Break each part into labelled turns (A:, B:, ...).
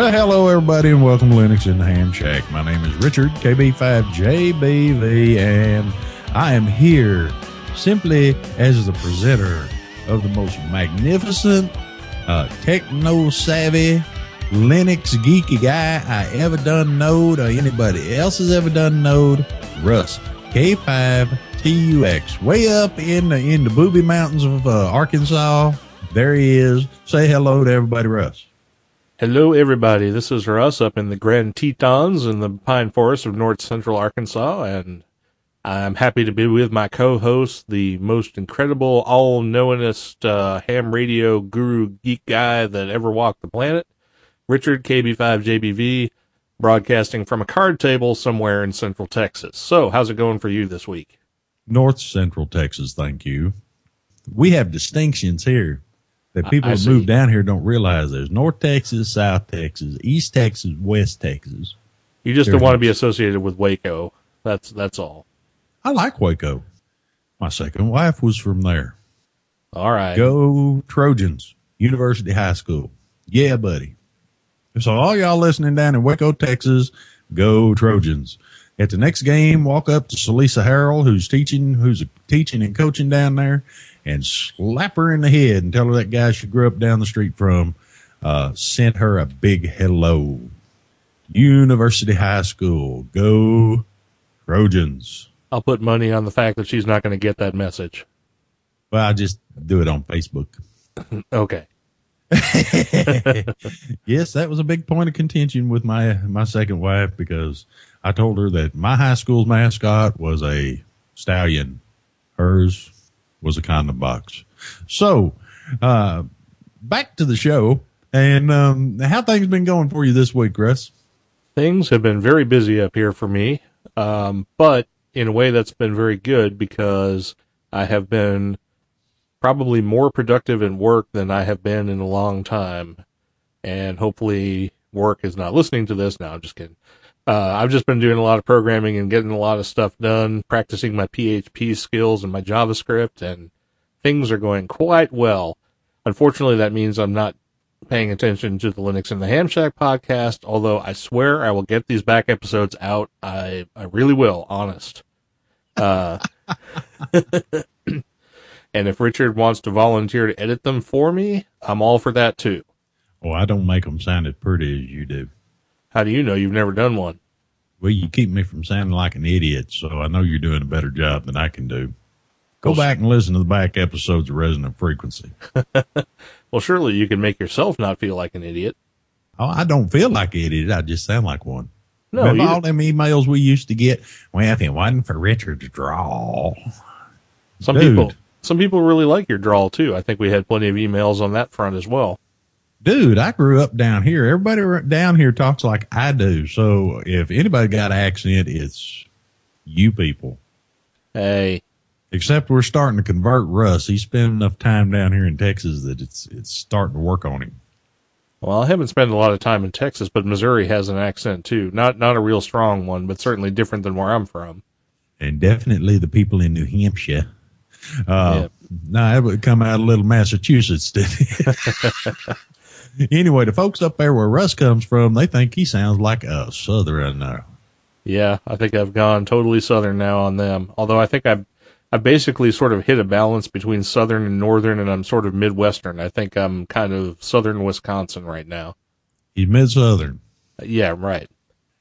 A: Well, hello everybody, and welcome to Linux in the Ham Shack. My name is Richard KB5JBV, and I am here simply as the presenter of the most magnificent, uh, techno savvy, Linux geeky guy I ever done knowed, or anybody else has ever done knowed, Russ K5TUX, way up in the in the booby mountains of uh, Arkansas. There he is. Say hello to everybody, Russ.
B: Hello, everybody. This is Russ up in the Grand Tetons in the pine forest of north central Arkansas, and I'm happy to be with my co-host, the most incredible, all-knowingest uh, ham radio guru geek guy that ever walked the planet, Richard KB5JBV, broadcasting from a card table somewhere in central Texas. So, how's it going for you this week?
A: North Central Texas, thank you. We have distinctions here that people
B: I
A: who move down here don't realize. There's North Texas, South Texas, East Texas, West Texas.
B: You just don't want to be associated with Waco. That's that's all.
A: I like Waco. My second wife was from there.
B: All right.
A: Go Trojans, University High School. Yeah, buddy. So all y'all listening down in Waco, Texas, go Trojans. At the next game, walk up to Salisa Harrell, who's teaching, who's teaching and coaching down there, and slap her in the head and tell her that guy she grew up down the street from, uh, sent her a big hello. University High School, go Trojans.
B: I'll put money on the fact that she's not going to get that message.
A: Well, I'll just do it on Facebook.
B: Okay.
A: yes, that was a big point of contention with my my second wife because I told her that my high school's mascot was a stallion, hers was a condom box. So, uh, back to the show and um, how things been going for you this week, Chris?
B: Things have been very busy up here for me, um, but in a way that's been very good because I have been probably more productive in work than I have been in a long time. And hopefully work is not listening to this. Now, I'm just kidding. Uh, I've just been doing a lot of programming and getting a lot of stuff done, practicing my PHP skills and my JavaScript, and things are going quite well. Unfortunately, that means I'm not paying attention to the Linux and the Ham Shack podcast, although I swear I will get these back episodes out. I, I really will, honest. Uh, and if Richard wants to volunteer to edit them for me, I'm all for that too.
A: Oh, I don't make them sound as pretty as you do.
B: How do you know you've never done one?
A: Well, you keep me from sounding like an idiot, so I know you're doing a better job than I can do. Go
B: Well,
A: back and listen to the back episodes of Resonant Frequency.
B: Well, surely you can make yourself not feel like an idiot.
A: Oh, I don't feel like an idiot. I just sound like one.
B: No,
A: Remember all them emails we used to get? Well, if it wasn't for Richard to draw.
B: some
A: dude.
B: people, some people really like your drawl too. I think we had plenty of emails on that front as well.
A: Dude, I grew up down here. Everybody down here talks like I do. So if anybody got an accent, it's you people.
B: Hey,
A: Except we're starting to convert Russ. He's spent enough time down here in Texas that it's it's starting to work on him.
B: well, I haven't spent a lot of time in Texas, but Missouri has an accent too. Not not a real strong one, but certainly different than where I'm from.
A: and definitely the people in New Hampshire. Uh,
B: Yeah.
A: no, it would come out of little Massachusetts. it? anyway, the folks up there where Russ comes from, they think he sounds like a Southerner. Now.
B: Yeah, I think I've gone totally southern now on them. Although I think I I basically sort of hit a balance between southern and northern, and I'm sort of midwestern. I think I'm kind of southern Wisconsin right now.
A: He's mid Southern.
B: Yeah, right.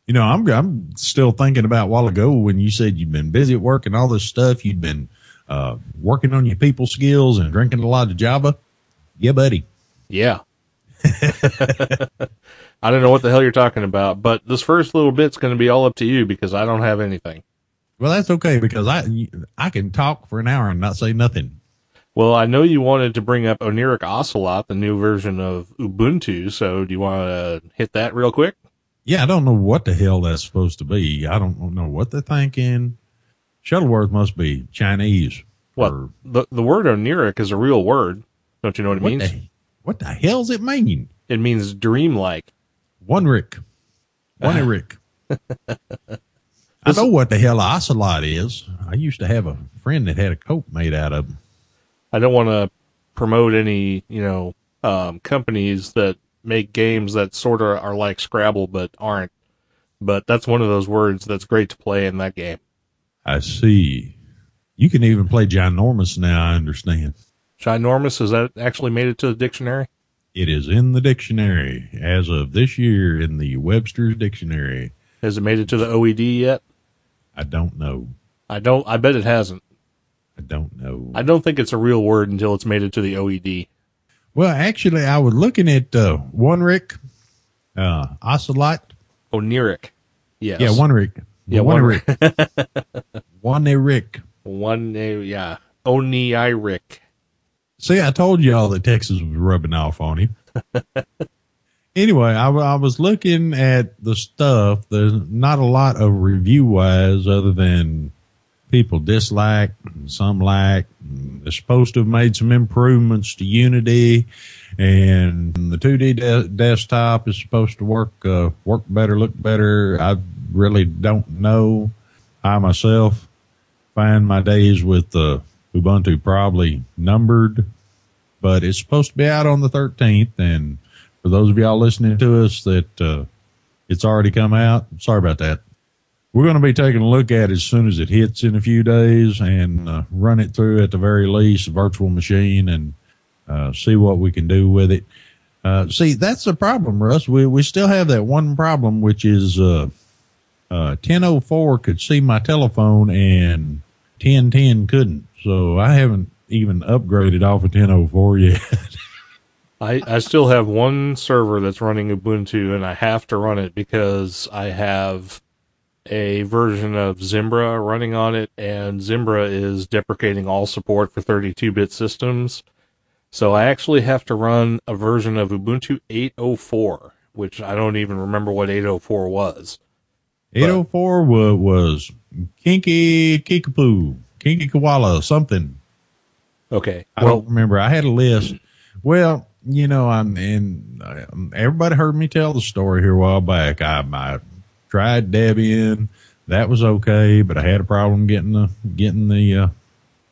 A: You know, I'm I'm still thinking about a while ago when you said you've been busy at work and all this stuff. You'd been uh, working on your people skills and drinking a lot of Java. Yeah, buddy.
B: Yeah. I don't know what the hell you're talking about, but this first little bit's going to be all up to you because I don't have anything.
A: Well, that's okay because I I can talk for an hour and not say nothing.
B: Well, I know you wanted to bring up Oneiric Ocelot, the new version of Ubuntu. So do you want to hit that real quick?
A: Yeah, I don't know what the hell that's supposed to be. I don't know what they're thinking. Shuttleworth must be Chinese.
B: What
A: or-
B: the the word Oneiric is a real word. Don't you know what it
A: what
B: means?
A: the, what the hell's it mean?
B: It means dreamlike.
A: One Rick. One Rick. I know what the hell ocelot is. I used to have a friend that had a coat made out of them.
B: I don't want to promote any, you know, um, companies that make games that sort of are like Scrabble but aren't. But that's one of those words that's great to play in that game.
A: I see. You can even play ginormous now, I understand.
B: Ginormous, has that actually made it to the dictionary?
A: It is in the dictionary as of this year in the Webster's Dictionary.
B: Has it made it to the OED yet?
A: I don't know.
B: I don't. I bet it hasn't.
A: I don't know.
B: I don't think it's a real word until it's made it to the OED.
A: well, actually, I was looking at uh, one Rick, uh, Ocelot.
B: Oneiric. Yes.
A: Yeah, one Rick.
B: Yeah,
A: one
B: one
A: Rick. one Rick.
B: One. Yeah. Oneiric.
A: See, I told y'all that Texas was rubbing off on him. anyway, I, I was looking at the stuff. There's not a lot of review wise other than people dislike, some like. They're supposed to have made some improvements to Unity, and the 2D de- desktop is supposed to work uh, work better, look better. I really don't know. I myself find my days with uh, Ubuntu probably numbered, but it's supposed to be out on the 13th. And for those of y'all listening to us that uh, it's already come out, sorry about that. We're going to be taking a look at it as soon as it hits in a few days and uh, run it through at the very least virtual machine and uh, see what we can do with it. Uh, see, that's the problem, Russ. We we still have that one problem, which is uh, uh, 1004 could see my telephone and 1010 couldn't. So I haven't even upgraded off of 1004 yet.
B: I, I still have one server that's running Ubuntu and I have to run it because I have a version of Zimbra running on it and Zimbra is deprecating all support for 32 bit systems. So I actually have to run a version of Ubuntu 804, which I don't even remember what 804 was.
A: 804 was, was Kinky Kickapoo, Kinky Koala, something.
B: Okay.
A: I
B: Well,
A: don't remember. I had a list. Well, you know, I'm and everybody heard me tell the story here a while back. I, I tried Debian, that was okay, but I had a problem getting the getting the uh,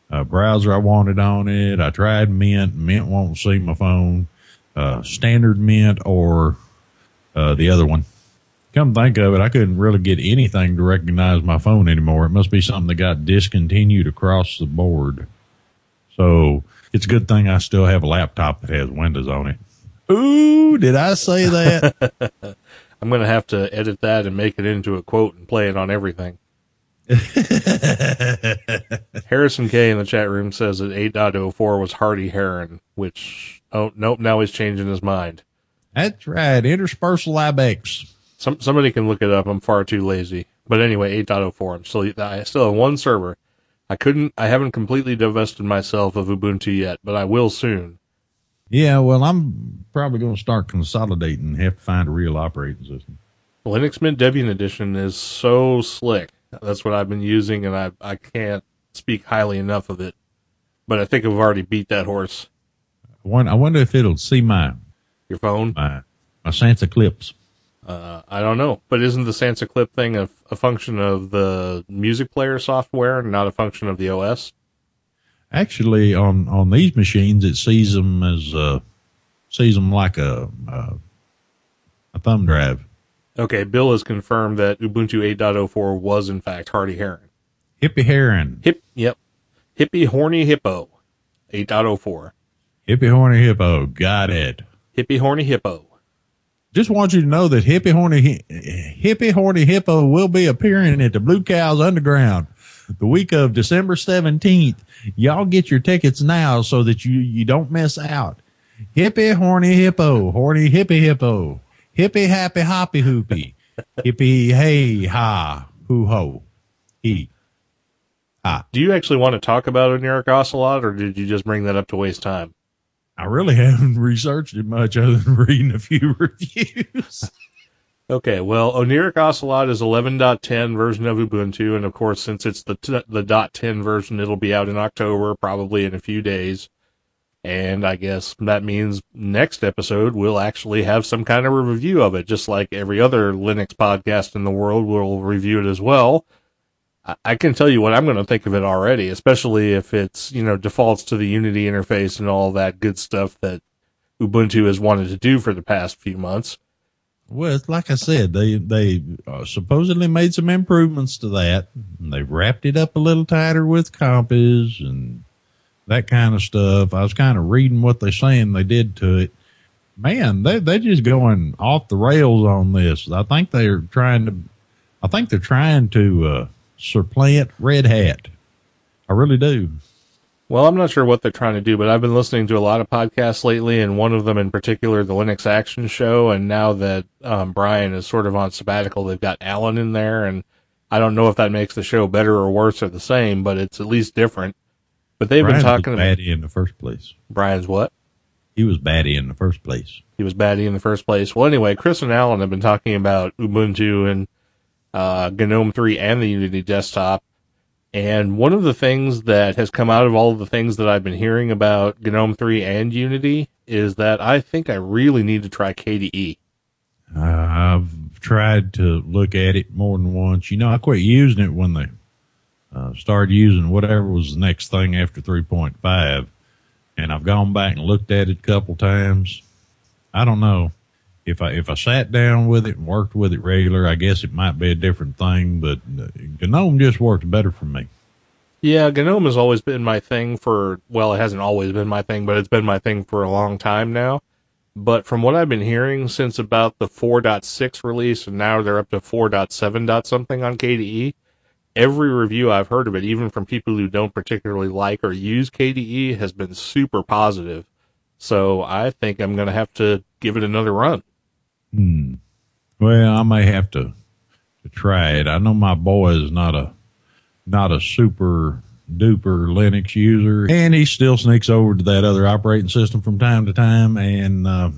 A: uh, browser I wanted on it. I tried Mint, Mint won't see my phone. Uh, standard Mint or uh, the other one. Come think of it, I couldn't really get anything to recognize my phone anymore. It must be something that got discontinued across the board. So it's a good thing I still have a laptop that has Windows on it. Ooh, did I say that?
B: I'm going to have to edit that and make it into a quote and play it on everything. Harrison K in the chat room says that 8.04 was Hardy Heron, which, oh, nope, now he's changing his mind.
A: That's right. Intrepid Ibex.
B: Some, somebody can look it up. I'm far too lazy. But anyway, 8.04. I'm still, I still have one server. I couldn't, I haven't completely divested myself of Ubuntu yet, but I will soon.
A: Yeah, well, I'm probably going to start consolidating and have to find a real operating system.
B: Linux Mint Debian Edition is so slick. That's what I've been using, and I I can't speak highly enough of it. But I think I've already beat that horse.
A: I wonder, I wonder if it'll see my,
B: Your phone?
A: my, my Sansa clips.
B: Uh, I don't know. But isn't the Sansa Clip thing a, a function of the music player software, not a function of the OS?
A: Actually, on, on these machines, it sees them as, uh, sees them like a, uh, a thumb drive.
B: Okay, Bill has confirmed that Ubuntu 8.04 was in fact Hardy Heron.
A: Hippie Heron.
B: Hip, yep. Hippie Horny Hippo 8.04.
A: Hippie Horny Hippo. Got it.
B: Hippie Horny Hippo.
A: Just want you to know that Hippie Horny Hippie Horny Hippo will be appearing at the Blue Cows Underground the week of December seventeenth. Y'all get your tickets now so that you you don't miss out. Hippie Horny Hippo, Horny Hippie Hippo, Hippie Happy Hoppy Hoopy, Hippie Hey Ha Hoo Ho, He.
B: Do you actually want to talk about Oneiric Ocelot, or did you just bring that up to waste time?
A: I really haven't researched it much other than reading a few reviews.
B: Okay, well, Oneiric Ocelot is 11.10 version of Ubuntu, and of course, since it's the t- the .10 version, it'll be out in October, probably in a few days. And I guess that means next episode we'll actually have some kind of review of it, just like every other Linux podcast in the world will review it as well. I, can tell you what I'm going to think of it already, especially if it's, you know, defaults to the Unity interface and all that good stuff that Ubuntu has wanted to do for the past few months.
A: Well, like I said, they they uh, supposedly made some improvements to that. They've wrapped it up a little tighter with Compiz and that kind of stuff. I was kind of reading what they're saying they did to it. Man, they they're just going off the rails on this. I think they're trying to. I think they're trying to uh, supplant Red Hat. I really do.
B: Well, I'm not sure what they're trying to do, but I've been listening to a lot of podcasts lately, and one of them in particular, the Linux Action Show. And now that um, Bryan is sort of on sabbatical, they've got Allan in there, and I don't know if that makes the show better or worse or the same, but it's at least different. But they've
A: Bryan
B: been talking
A: was
B: about
A: in the first place.
B: Bryan's what?
A: He was batty in the first place.
B: He was batty in the first place. Well, anyway, Chris and Allan have been talking about Ubuntu and uh, GNOME 3 and the Unity desktop and one of the things that has come out of all of the things that I've been hearing about GNOME 3 and Unity is that I think I really need to try KDE.
A: Uh, I've tried to look at it more than once. You know, I quit using it when they uh, started using whatever was the next thing after 3.5. And I've gone back and looked at it a couple times. I don't know if I if I sat down with it and worked with it regular, I guess it might be a different thing. But uh, GNOME just works better for me.
B: Yeah, GNOME has always been my thing for well, it hasn't always been my thing, but it's been my thing for a long time now. But from what I've been hearing since about the 4.6 release, and now they're up to 4.7 dot something on KDE, every review I've heard of it, even from people who don't particularly like or use KDE, has been super positive. So I think I'm going to have to give it another run.
A: Hmm. Well, I may have to to try it. I know my boy is not a not a super duper Linux user, and he still sneaks over to that other operating system from time to time, and uh,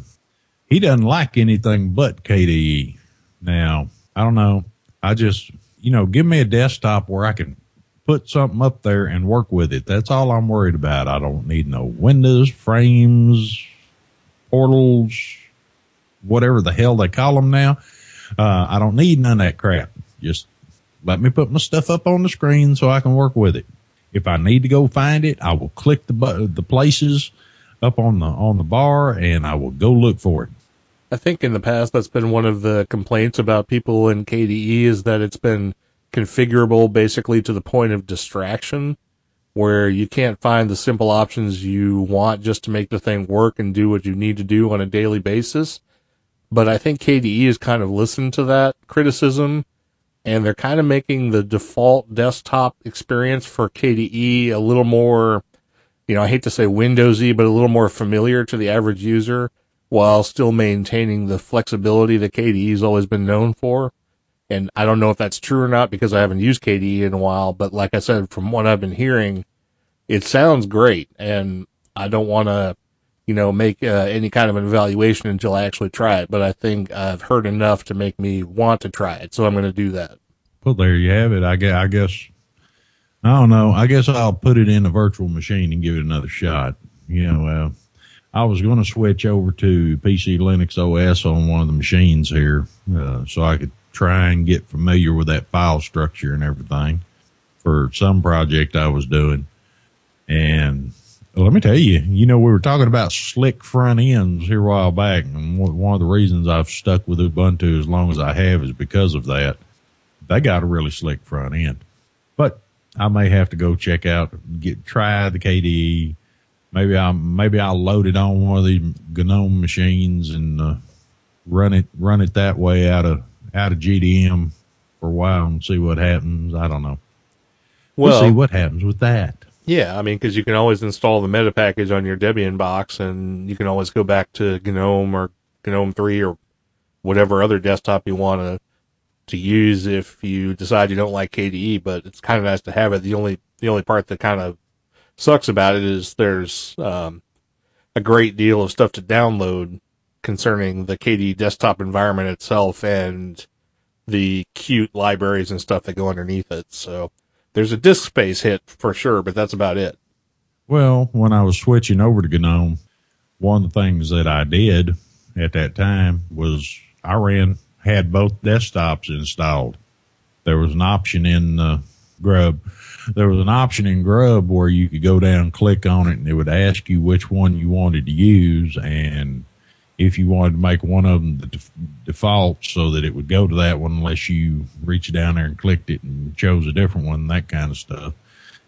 A: he doesn't like anything but KDE. Now, I don't know. I just, you know, give me a desktop where I can put something up there and work with it. That's all I'm worried about. I don't need no windows, frames, portals, whatever the hell they call them now. Uh, I don't need none of that crap. Just let me put my stuff up on the screen so I can work with it. If I need to go find it, I will click the bu- the places up on the on the bar and I will go look for it.
B: I think in the past that's been one of the complaints about people in KDE is that it's been configurable basically to the point of distraction where you can't find the simple options you want just to make the thing work and do what you need to do on a daily basis. But I think KDE has kind of listened to that criticism and they're kind of making the default desktop experience for KDE a little more, you know, I hate to say Windowsy, but a little more familiar to the average user while still maintaining the flexibility that KDE's always been known for. And I don't know if that's true or not because I haven't used KDE in a while, but like I said, from what I've been hearing, it sounds great and I don't want to you know, make uh, any kind of an evaluation until I actually try it. But I think I've heard enough to make me want to try it, so I'm going to do that.
A: Well, there you have it. I guess, I guess, I don't know. I guess I'll put it in a virtual machine and give it another shot. You know, uh, I was going to switch over to PC Linux OS on one of the machines here, uh, so I could try and get familiar with that file structure and everything for some project I was doing. And let me tell you, you know, we were talking about slick front ends here a while back, and one of the reasons I've stuck with Ubuntu as long as I have is because of that. They got a really slick front end, but I may have to go check out, get try the KDE. Maybe I maybe I'll load it on one of these GNOME machines and uh, run it run it that way out of out of GDM for a while and see what happens. I don't know. Well, we'll see what happens with that.
B: Yeah, I mean, because you can always install the meta package on your Debian box, and you can always go back to GNOME or GNOME 3 or whatever other desktop you want to to use if you decide you don't like KDE. But it's kind of nice to have it. The only the only part that kind of sucks about it is there's um, a great deal of stuff to download concerning the KDE desktop environment itself and the Qt libraries and stuff that go underneath it. So there's a disk space hit for sure, but that's about it.
A: Well, when I was switching over to GNOME, one of the things that I did at that time was I ran had both desktops installed. There was an option in the Grub. There was an option in Grub where you could go down, click on it, and it would ask you which one you wanted to use, and if you wanted to make one of them the def- default so that it would go to that one unless you reached down there and clicked it and chose a different one, that kind of stuff.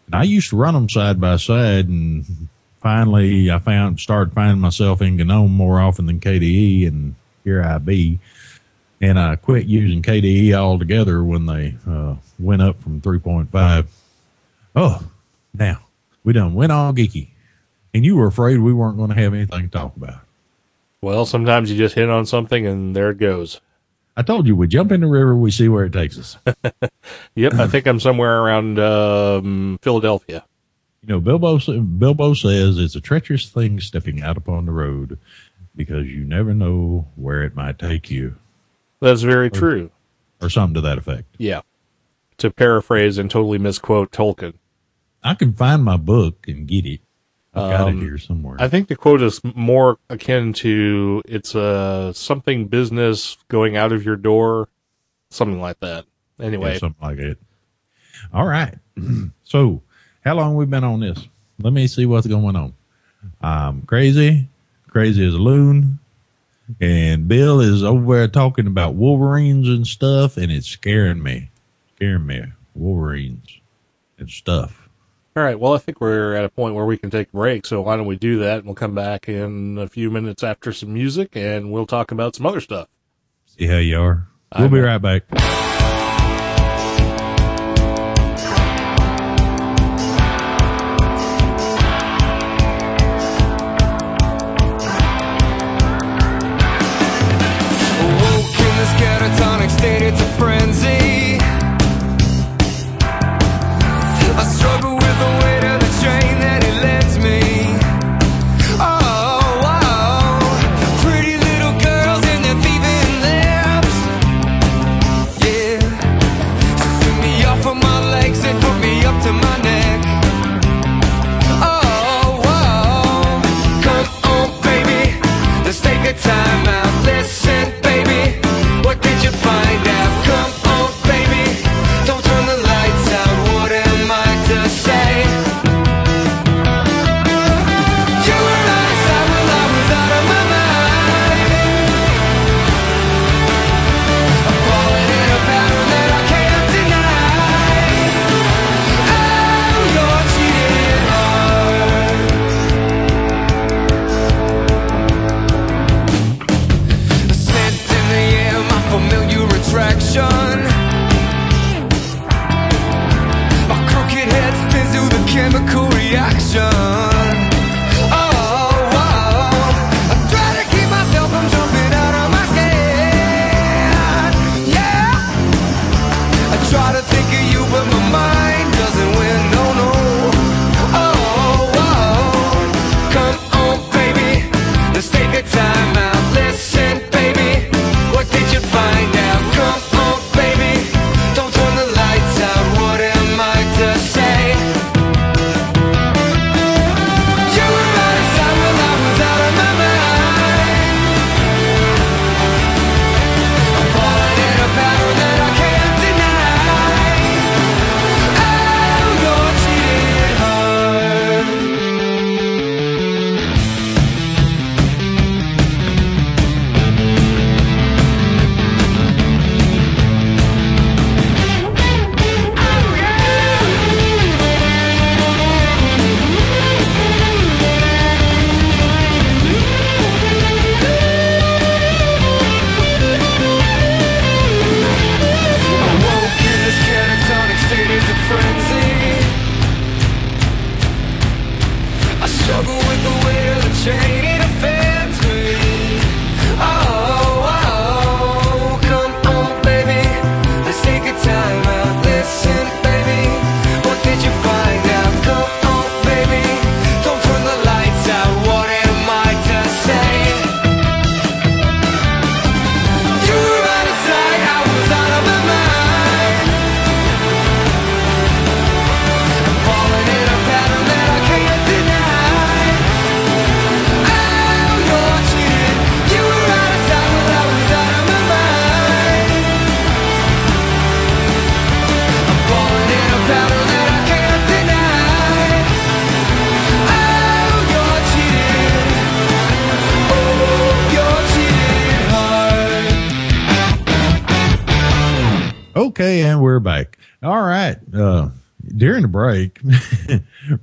A: And I used to run them side by side and finally I found, started finding myself in GNOME more often than KDE and here I be. And I quit using KDE altogether when they, uh, went up from 3.5. Oh, now we done went all geeky and you were afraid we weren't going to have anything to talk about.
B: Well, sometimes you just hit on something and there it goes.
A: I told you we jump in the river, we see where it takes us.
B: Yep, I think I'm somewhere around um, Philadelphia.
A: You know, Bilbo Bilbo says it's a treacherous thing stepping out upon the road because you never know where it might take you,
B: That's very true.
A: or something to that effect.
B: Yeah. To paraphrase and totally misquote Tolkien.
A: I can find my book and get it. I've got
B: Um,
A: it here somewhere.
B: I think the quote is more akin to it's a something business going out of your door, something like that. Anyway,
A: Yeah, something like it. All right. so, how long we been on this? Let me see what's going on. I'm crazy, crazy as a loon, and Bill is over there talking about Wolverines and stuff, and it's scaring me, scaring me. Wolverines and stuff.
B: All right. Well, I think we're at a point where we can take a break. So why don't we do that? And we'll come back in a few minutes after some music, and we'll talk about some other stuff.
A: See how you are. We'll be right back.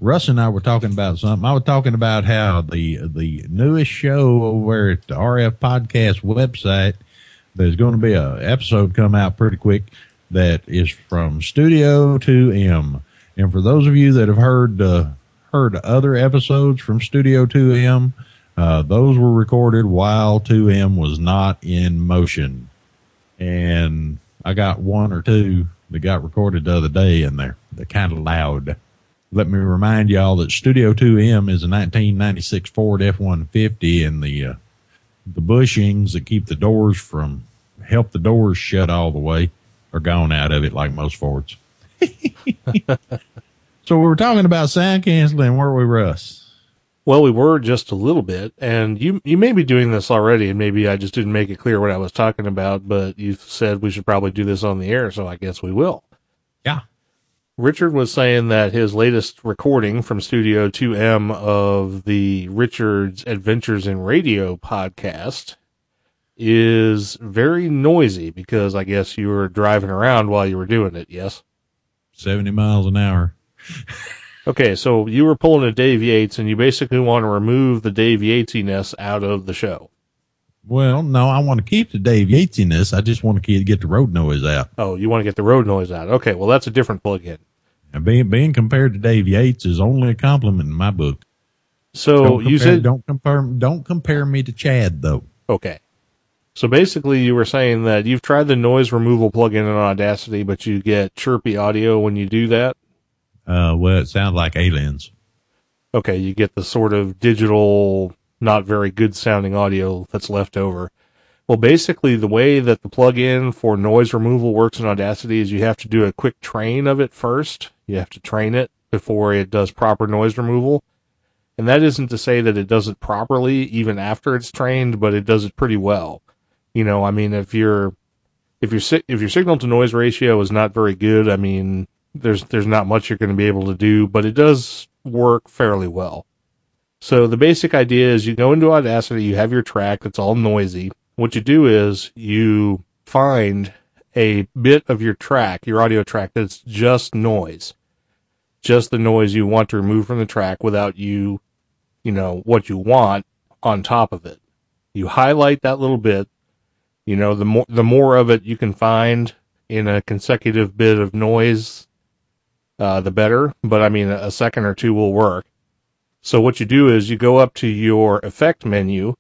A: Russ and I were talking about something. I was talking about how the the newest show over at the RF Podcast website, there's going to be a episode come out pretty quick that is from Studio 2M. And for those of you that have heard uh, heard other episodes from Studio 2M, uh, those were recorded while 2M was not in motion. And I got one or two that got recorded the other day and they're, they're kind of loud. Let me remind y'all that Studio 2M is a 1996 Ford F-150 and the, uh, the bushings that keep the doors from, help the doors shut all the way are gone out of it like most Fords. so we were talking about sound canceling, weren't we, Russ?
B: Well, we were just a little bit, and you you may be doing this already, and maybe I just didn't make it clear what I was talking about. But you said we should probably do this on the air, so I guess we will.
A: Yeah.
B: Richard was saying that his latest recording from Studio 2M of the Richard's Adventures in Radio podcast is very noisy because I guess you were driving around while you were doing it. Yes.
A: 70 miles an hour.
B: Okay, so you were pulling a Dave Yates, and you basically want to remove the Dave Yatesiness out of the show.
A: Well, no, I want to keep the Dave Yatesiness. I just want to get the road noise out.
B: Oh, you want to get the road noise out? Okay, well that's a different plug-in.
A: And being being compared to Dave Yates is only a compliment in my book.
B: So
A: Don't
B: you said
A: don't compare don't compare me to Chad though.
B: okay. So basically, you were saying that you've tried the noise removal plugin in in Audacity, but you get chirpy audio when you do that.
A: Uh, well, it sounds like aliens.
B: Okay, you get the sort of digital, not very good sounding audio that's left over. Well, basically, the way that the plugin for noise removal works in Audacity is you have to do a quick train of it first. You have to train it before it does proper noise removal. And that isn't to say that it does it properly even after it's trained, but it does it pretty well. You know, I mean, if your if your if your signal to noise ratio is not very good, I mean, there's there's not much you're going to be able to do, but it does work fairly well. So the basic idea is you go into Audacity, you have your track that's all noisy. What you do is you find a bit of your track, your audio track that's just noise. Just the noise you want to remove from the track without you, you know, what you want on top of it. You highlight that little bit. You know, the more the more of it you can find in a consecutive bit of noise, uh, the better. But I mean, a second or two will work. So what you do is you go up to your effect menu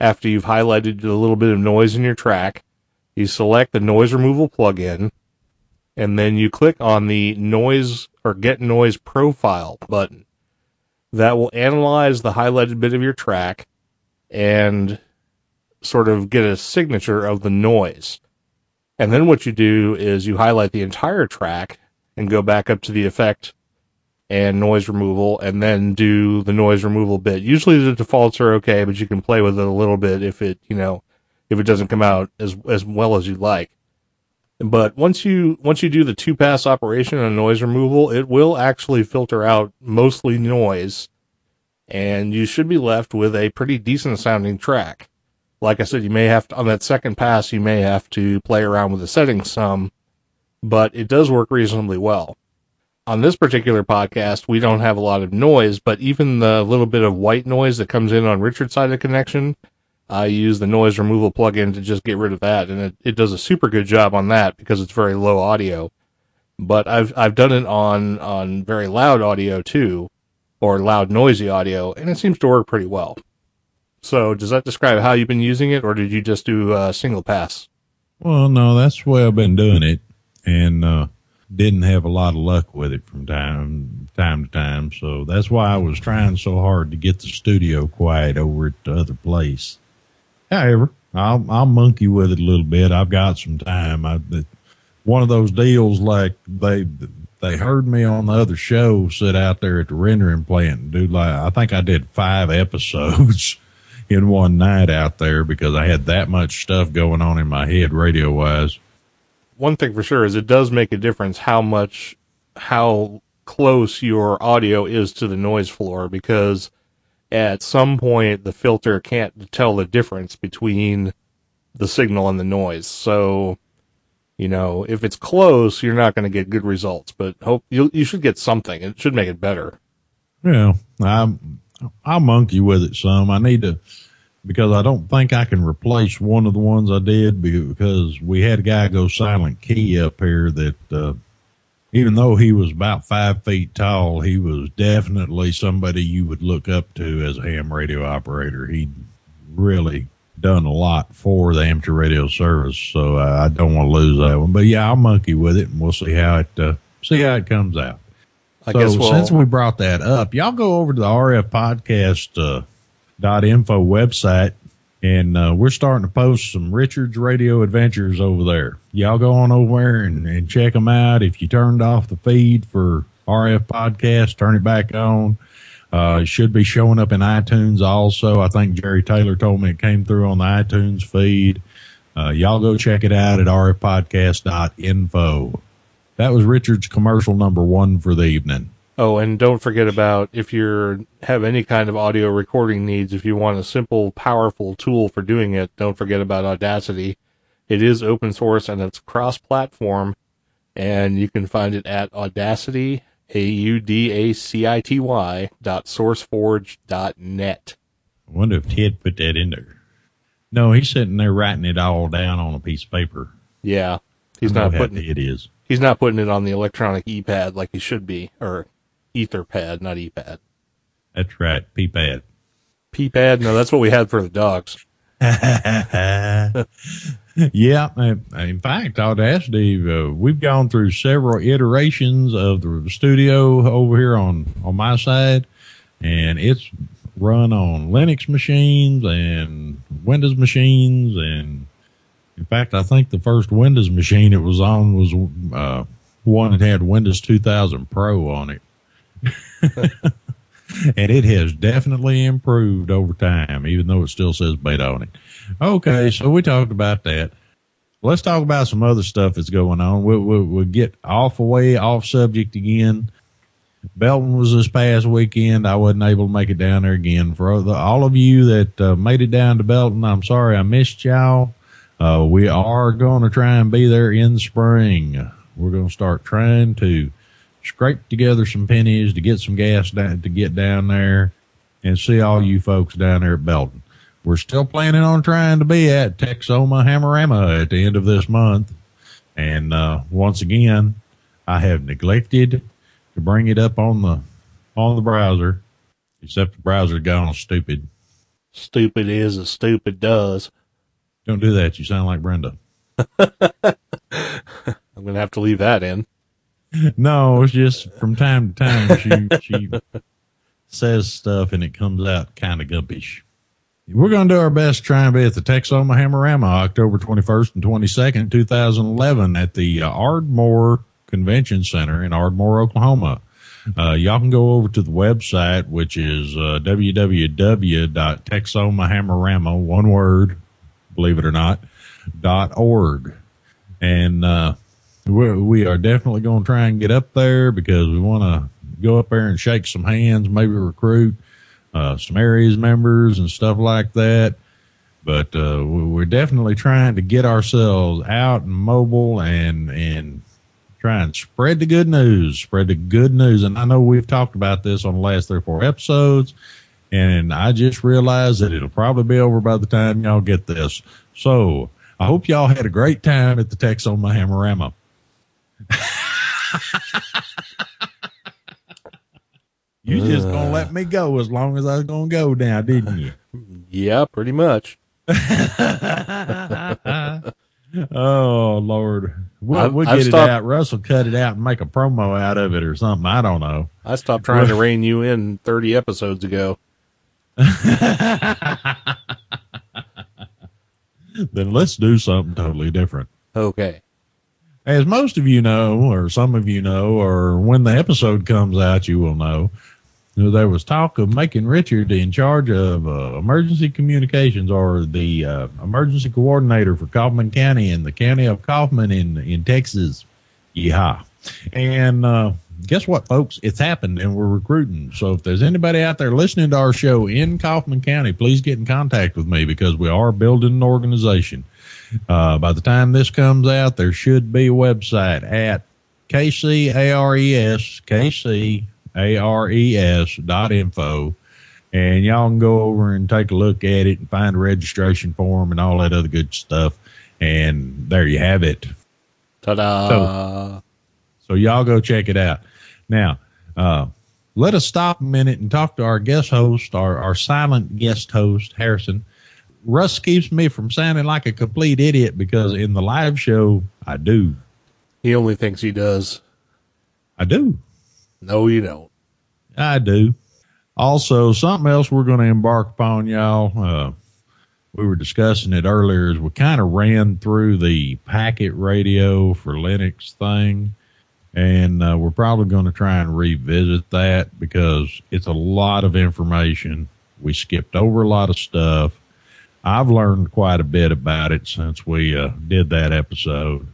B: after you've highlighted a little bit of noise in your track. You select the noise removal plugin and then you click on the noise or get noise profile button. That will analyze the highlighted bit of your track and sort of get a signature of the noise. And then what you do is you highlight the entire track and go back up to the effect and noise removal and then do the noise removal bit. Usually the defaults are okay, but you can play with it a little bit if it, you know, if it doesn't come out as as well as you'd like. But once you once you do the two pass operation on noise removal, it will actually filter out mostly noise and you should be left with a pretty decent sounding track. Like I said, you may have to, on that second pass, you may have to play around with the settings some, but it does work reasonably well. On this particular podcast, we don't have a lot of noise, but even the little bit of white noise that comes in on Richard's side of the connection, I use the noise removal plugin to just get rid of that, and it, it does a super good job on that because it's very low audio. But I've I've done it on on very loud audio too, or loud noisy audio, and it seems to work pretty well. So does that describe how you've been using it, or did you just do a single pass?
A: Well, no, that's the way I've been doing it, and uh, didn't have a lot of luck with it from time time to time. So that's why I was trying so hard to get the studio quiet over at the other place. However, I'll I'll monkey with it a little bit. I've got some time. I one of those deals like they they heard me on the other show sit out there at the rendering plant and do like I think I did five episodes in one night out there because I had that much stuff going on in my head radio wise.
B: One thing for sure is it does make a difference how much how close your audio is to the noise floor because at some point the filter can't tell the difference between the signal and the noise. So, You know, if it's close, you're not going to get good results, but hope you you should get something. It should make it better.
A: Yeah, I'm, I'll monkey with it some. I need to, because I don't think I can replace one of the ones I did because we had a guy go silent key up here that, uh, even though he was about five feet tall, he was definitely somebody you would look up to as a ham radio operator. He really done a lot for the amateur radio service, so I don't want to lose that one. But yeah, I'll monkey with it, and we'll see how it uh, see how it comes out.
B: I
A: so
B: guess we'll,
A: since we brought that up, y'all go over to the RF podcast uh, dot info website, and uh, we're starting to post some Richard's radio adventures over there. Y'all go on over there and, and check them out. If you turned off the feed for RF podcast, turn it back on. Uh, it should be showing up in iTunes also. I think Jerry Taylor told me it came through on the iTunes feed. Uh, y'all go check it out at rfpodcast.info. That was Richard's commercial number one for the evening.
B: Oh, and don't forget about if you have any kind of audio recording needs, if you want a simple, powerful tool for doing it, don't forget about Audacity. It is open source and it's cross platform, and you can find it at Audacity, A U D A C I T Y dot sourceforge dot net.
A: I wonder if Ted put that in there. No, he's sitting there writing it all down on a piece of paper.
B: Yeah. He's not putting
A: it is.
B: he's not putting it on the electronic e-pad like he should be, or etherpad, not e-pad.
A: That's right, P-pad.
B: P-pad, no, that's what we had for the dogs.
A: yeah, in fact, Audacity, uh, we've gone through several iterations of the studio over here on on my side, and it's run on Linux machines and Windows machines, and in fact, I think the first Windows machine it was on was uh, one that had Windows 2000 Pro on it. and it has definitely improved over time, even though it still says beta on it. Okay, so we talked about that. Let's talk about some other stuff that's going on. We'll, we'll, we'll get off away, off subject again. Belton was this past weekend. I wasn't able to make it down there again. For all of you that uh, made it down to Belton, I'm sorry I missed y'all. Uh, we are going to try and be there in spring. We're going to start trying to scrape together some pennies to get some gas down, to get down there and see all you folks down there at Belton. We're still planning on trying to be at Texoma Hamarama at the end of this month. And, uh, once again, I have neglected to bring it up on the, on the browser, except the browser's gone stupid.
B: Stupid is as stupid does.
A: Don't do that. You sound like Brenda.
B: I'm gonna have to leave that in.
A: No, it's just from time to time she she says stuff and it comes out kind of gumpish. We're going to do our best to try and be at the Texoma Hamarama October 21st and 22nd, 2011 at the uh, Ardmore Convention Center in Ardmore, Oklahoma. Uh, y'all can go over to the website, which is uh, www.texomahamarama, one word, believe it or not, dot org. And, uh, we we are definitely going to try and get up there because we want to go up there and shake some hands, maybe recruit, uh, some areas members and stuff like that. But, uh, we- we're definitely trying to get ourselves out and mobile and, and try and spread the good news, spread the good news. And I know we've talked about this on the last three or four episodes. And I just realized that it'll probably be over by the time y'all get this. So I hope y'all had a great time at the Texoma Hamarama. you just gonna let me go as long as I was gonna go now, didn't you?
B: Yeah, pretty much.
A: oh Lord, we'll, we'll get it out. Russell cut it out and make a promo out of it or something. I don't know.
B: I stopped trying to rein you in 30 episodes ago.
A: Then let's do something totally different.
B: Okay.
A: As most of you know, or some of you know, or when the episode comes out, you will know, there was talk of making Richard in charge of uh, emergency communications or the uh, emergency coordinator for Kaufman County in the county of Kaufman in, in Texas. Yeah. And, uh, guess what, folks? It's happened and we're recruiting. So if there's anybody out there listening to our show in Kaufman County, please get in contact with me because we are building an organization. Uh, by the time this comes out, there should be a website at KCARES, KCARES dot info. And y'all can go over and take a look at it and find a registration form and all that other good stuff. And there you have it.
B: Ta-da!
A: So y'all go check it out. Now, uh, let us stop a minute and talk to our guest host, our, our silent guest host, Harrison. Russ keeps me from sounding like a complete idiot because in the live show, I do.
B: he only thinks he does.
A: I do.
B: No, you don't.
A: I do. Also, something else we're going to embark upon, y'all. Uh, we were discussing it earlier as we kind of ran through the packet radio for Linux thing. And uh, we're probably going to try and revisit that because it's a lot of information. We skipped over a lot of stuff. I've learned quite a bit about it since we uh, did that episode.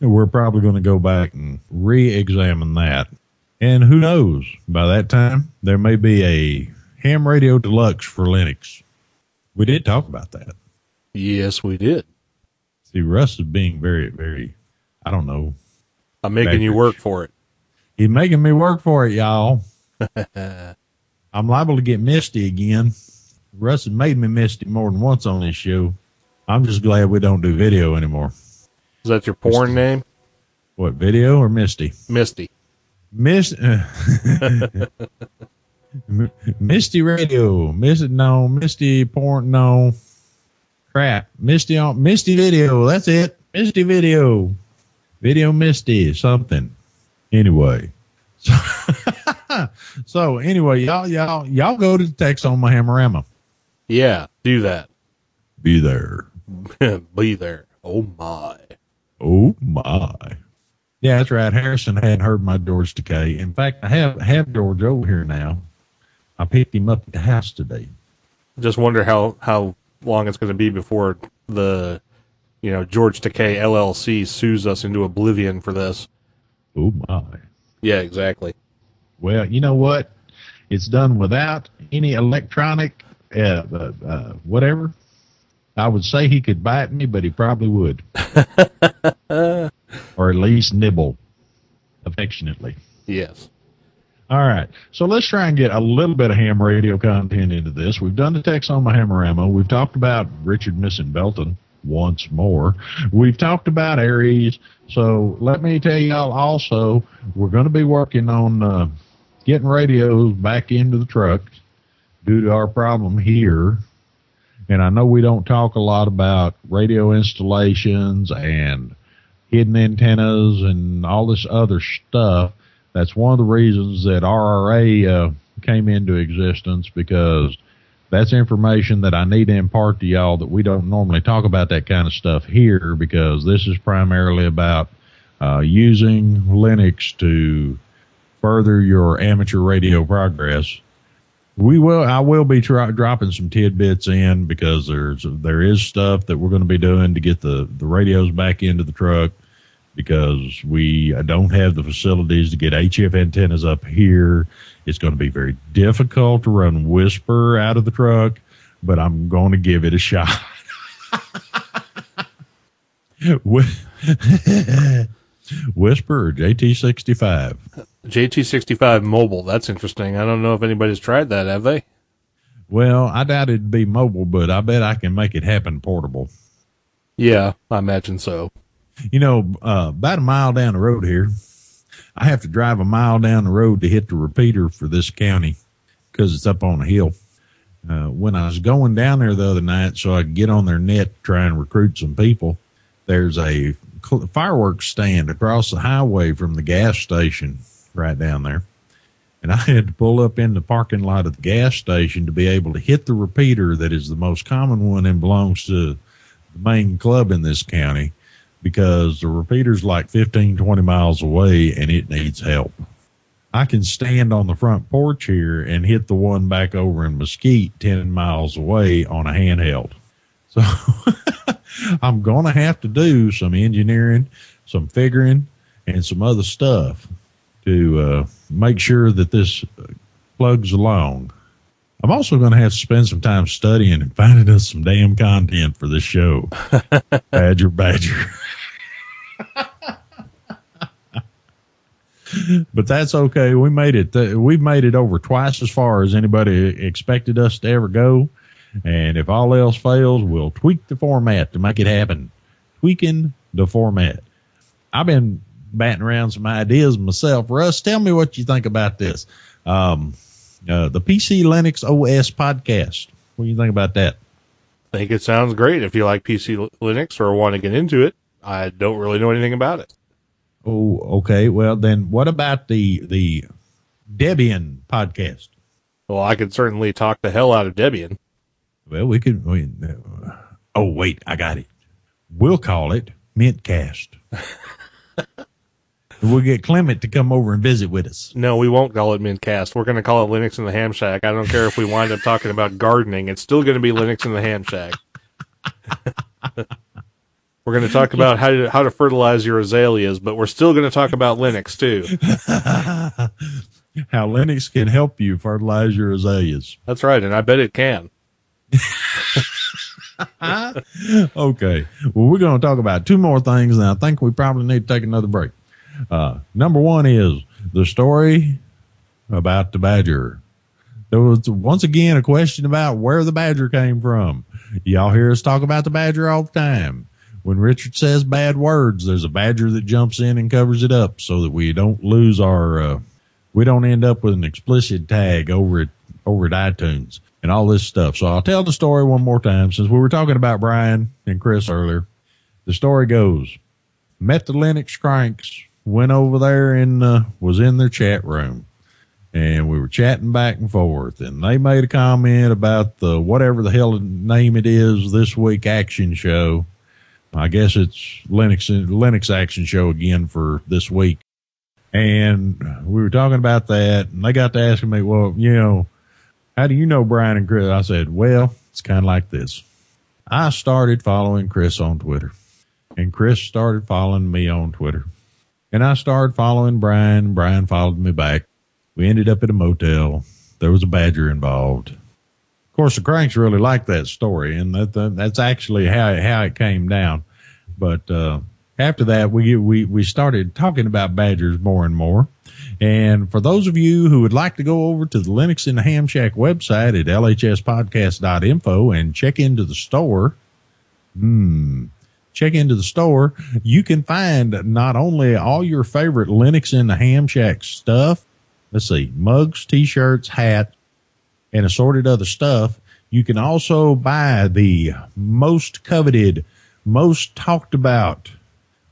A: And we're probably going to go back and re examine that. And who knows, by that time, there may be a ham radio deluxe for Linux. We did talk about that.
B: Yes, we did.
A: See, Russ is being very, very, I don't know.
B: I'm making you work for it.
A: He's making me work for it, y'all. I'm liable to get misty again. Russ has made me misty more than once on this show. I'm just glad we don't do video anymore.
B: Is that your porn name?
A: What, video or misty?
B: Misty.
A: Miss, Misty Radio, Misty no, Misty porn no, crap, Misty on Misty Video. That's it, Misty Video, Video Misty something. Anyway, so, so anyway, y'all y'all y'all go to the Texoma Hamarama.
B: Yeah, do that.
A: Be there.
B: Be there. Oh my.
A: Oh my. Yeah, that's right. Harrison hadn't heard my George Takei. In fact, I have have George over here now. I picked him up at the house today.
B: Just wonder how how long it's going to be before the you know George Takei LLC sues us into oblivion for this.
A: Oh my.
B: Yeah, exactly.
A: Well, you know what? It's done without any electronic, uh, uh, uh, whatever. I would say he could bite me, but he probably would, or at least nibble affectionately.
B: Yes.
A: All right. So let's try and get a little bit of ham radio content into this. We've done the Texoma Hamarama. We've talked about Richard Missing Belton once more. We've talked about ARES. So let me tell y'all also, we're going to be working on uh, getting radios back into the trucks due to our problem here. And I know we don't talk a lot about radio installations and hidden antennas and all this other stuff that's one of the reasons that RRA uh, came into existence because that's information that I need to impart to y'all that we don't normally talk about that kind of stuff here because this is primarily about uh, using Linux to further your amateur radio progress. We will. I will be dropping some tidbits in because there's there is stuff that we're going to be doing to get the the radios back into the truck because we don't have the facilities to get HF antennas up here. It's going to be very difficult to run WSPR out of the truck, but I'm going to give it a shot. WSPR or JT65?
B: JT65 mobile. That's interesting. I don't know if anybody's tried that, have they?
A: Well, I doubt it'd be mobile, but I bet I can make it happen portable.
B: Yeah, I imagine so.
A: You know, uh, about a mile down the road here, I have to drive a mile down the road to hit the repeater for this county because it's up on a hill. Uh, when I was going down there the other night so I could get on their net to try and recruit some people, there's a fireworks stand across the highway from the gas station right down there. And I had to pull up in the parking lot of the gas station to be able to hit the repeater that is the most common one and belongs to the main club in this county because the repeater's like 15, 20 miles away and it needs help. I can stand on the front porch here and hit the one back over in Mesquite 10 miles away on a handheld. So I'm going to have to do some engineering, some figuring, and some other stuff to uh, make sure that this plugs along. I'm also going to have to spend some time studying and finding us some damn content for this show. badger, badger. but that's okay. We made it. Uh, we've made it over twice as far as anybody expected us to ever go. And if all else fails, we'll tweak the format to make it happen. Tweaking the format. I've been batting around some ideas myself. Russ, tell me what you think about this. Um, uh, the PC Linux OS podcast. What do you think about that?
B: I think it sounds great if you like PC Linux or want to get into it. I don't really know anything about it.
A: Oh, okay. Well, then what about the the Debian podcast?
B: Well, I could certainly talk the hell out of Debian.
A: Well, we could. We, uh, oh, wait, I got it. We'll call it Mintcast. we'll get Clement to come over and visit with us.
B: No, we won't call it Mintcast. We're going to call it Linux in the Ham Shack. I don't care if we wind up talking about gardening. It's still going to be Linux in the Ham Shack. we're going to talk about how to how to fertilize your azaleas, but we're still going to talk about Linux too.
A: How Linux can help you fertilize your azaleas.
B: That's right, and I bet it can.
A: okay. Well, we're going to talk about two more things, and I think we probably need to take another break. Uh, number one is the story about the badger. There was once again a question about where the badger came from. Y'all hear us talk about the badger all the time. When Richard says bad words, there's a badger that jumps in and covers it up so that we don't lose our, uh, we don't end up with an explicit tag over it, over at iTunes and all this stuff. So I'll tell the story one more time since we were talking about Bryan and Chris earlier. The story goes, met the Linux cranks, went over there and uh, was in their chat room and we were chatting back and forth and they made a comment about the whatever the hell name it is this week action show. I guess it's Linux Linux action show again for this week. And we were talking about that and they got to asking me, well, you know, how do you know Bryan and Chris? I said, well, it's kind of like this. I started following Chris on Twitter and Chris started following me on Twitter and I started following Bryan. Bryan followed me back. We ended up at a motel. There was a badger involved. Of course, the cranks really liked that story, and that, that that's actually how it, how it came down. But uh, after that, we we we started talking about badgers more and more. And for those of you who would like to go over to the Linux in the Ham Shack website at lhspodcast.info and check into the store, hmm, check into the store, you can find not only all your favorite Linux in the Ham Shack stuff, let's see, mugs, t-shirts, hats, and assorted other stuff. You can also buy the most coveted, most talked about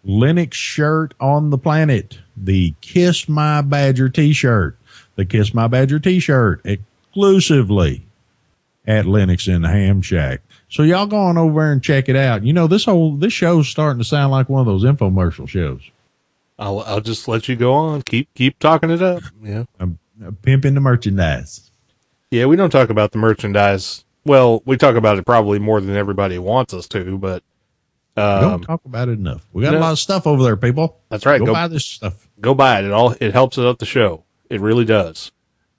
A: Linux shirt on the planet, the Kiss My Badger t-shirt, the Kiss My Badger t-shirt exclusively at Linux in the Ham Shack. So y'all go on over there and check it out. You know, this whole, this show's starting to sound like one of those infomercial shows.
B: I'll I'll just let you go on. Keep keep talking it up. Yeah.
A: I'm, I'm pimping the merchandise.
B: Yeah, we don't talk about the merchandise. Well, we talk about it probably more than everybody wants us to, but
A: Don't
B: um,
A: talk about it enough. We got
B: no.
A: a lot of stuff over there, people.
B: that's right.
A: Go,
B: Go,
A: buy this stuff.
B: go buy it. It all it helps out the show. It really does.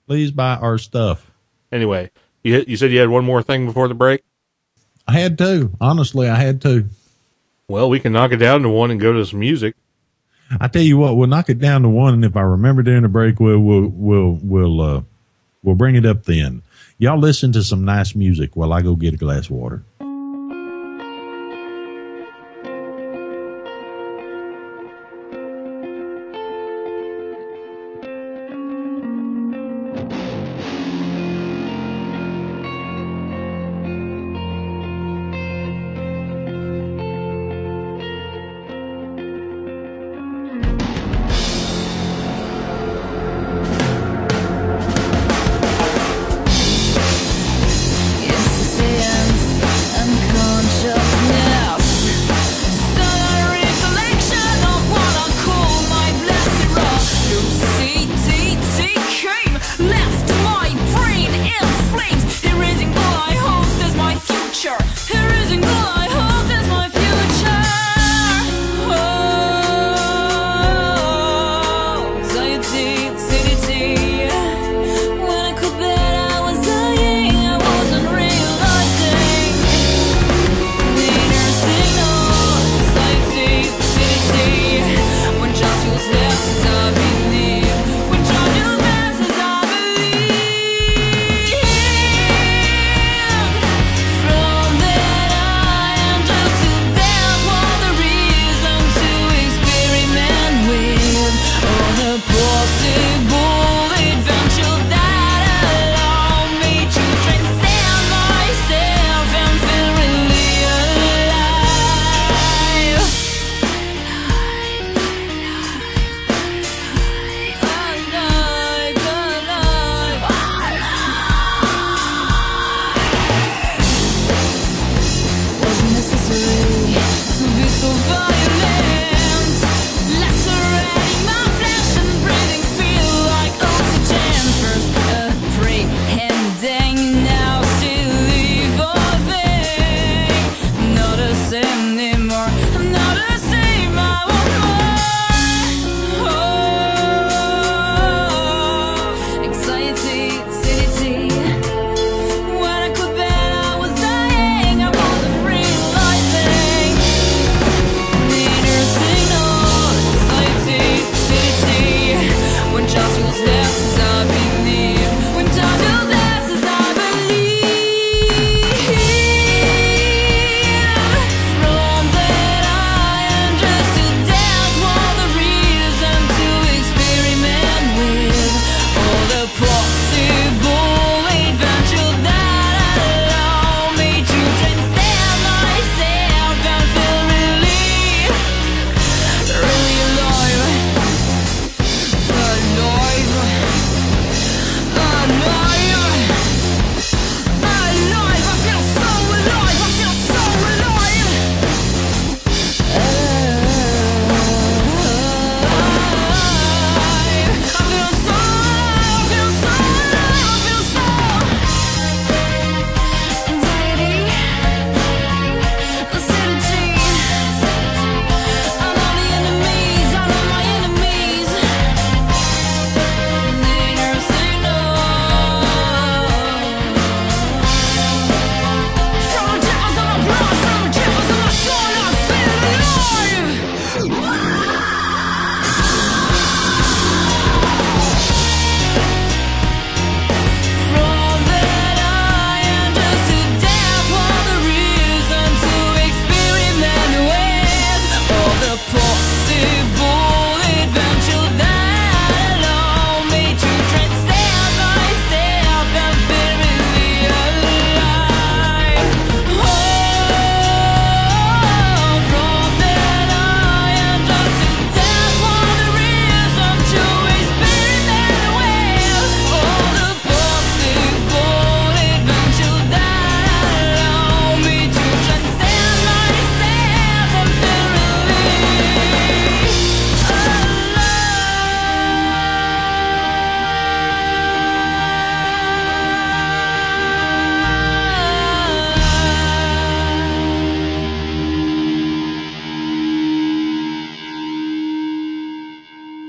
A: Please buy our stuff.
B: Anyway, you you said you had one more thing before the break.
A: I had to. Honestly, I had to.
B: Well, we can knock it down to one and go to some music.
A: I tell you what, we'll knock it down to one, and if I remember during the break, we'll we'll we'll we'll uh, we'll bring it up then. Y'all listen to some nice music while I go get a glass of water.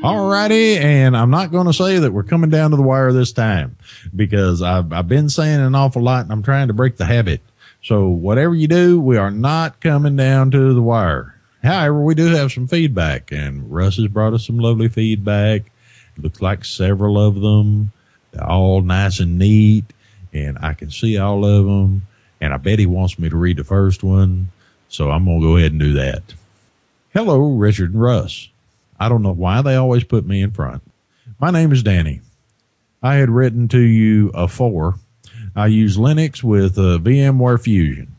A: Alrighty, and I'm not going to say that we're coming down to the wire this time because I've, I've been saying an awful lot and I'm trying to break the habit. So whatever you do, we are not coming down to the wire. However, we do have some feedback and Russ has brought us some lovely feedback. looks like several of them. They're all nice and neat and I can see all of them. And I bet he wants me to read the first one. So I'm going to go ahead and do that. Hello, Richard and Russ. I don't know why they always put me in front. My name is Danny. I had written to you afore. I use Linux with VMware Fusion.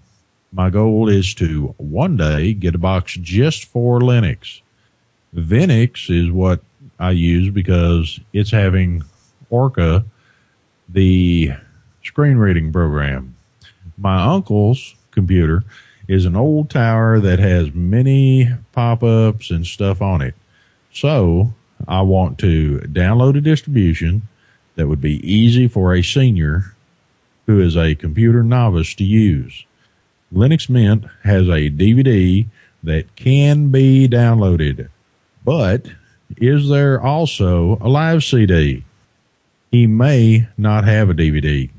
A: My goal is to one day get a box just for Linux. Vinux is what I use because it's having Orca, the screen reading program. My uncle's computer is an old tower that has many pop ups and stuff on it. So I want to download a distribution that would be easy for a senior who is a computer novice to use. Linux Mint has a DVD that can be downloaded, but is there also a live CD? He may not have a DVD.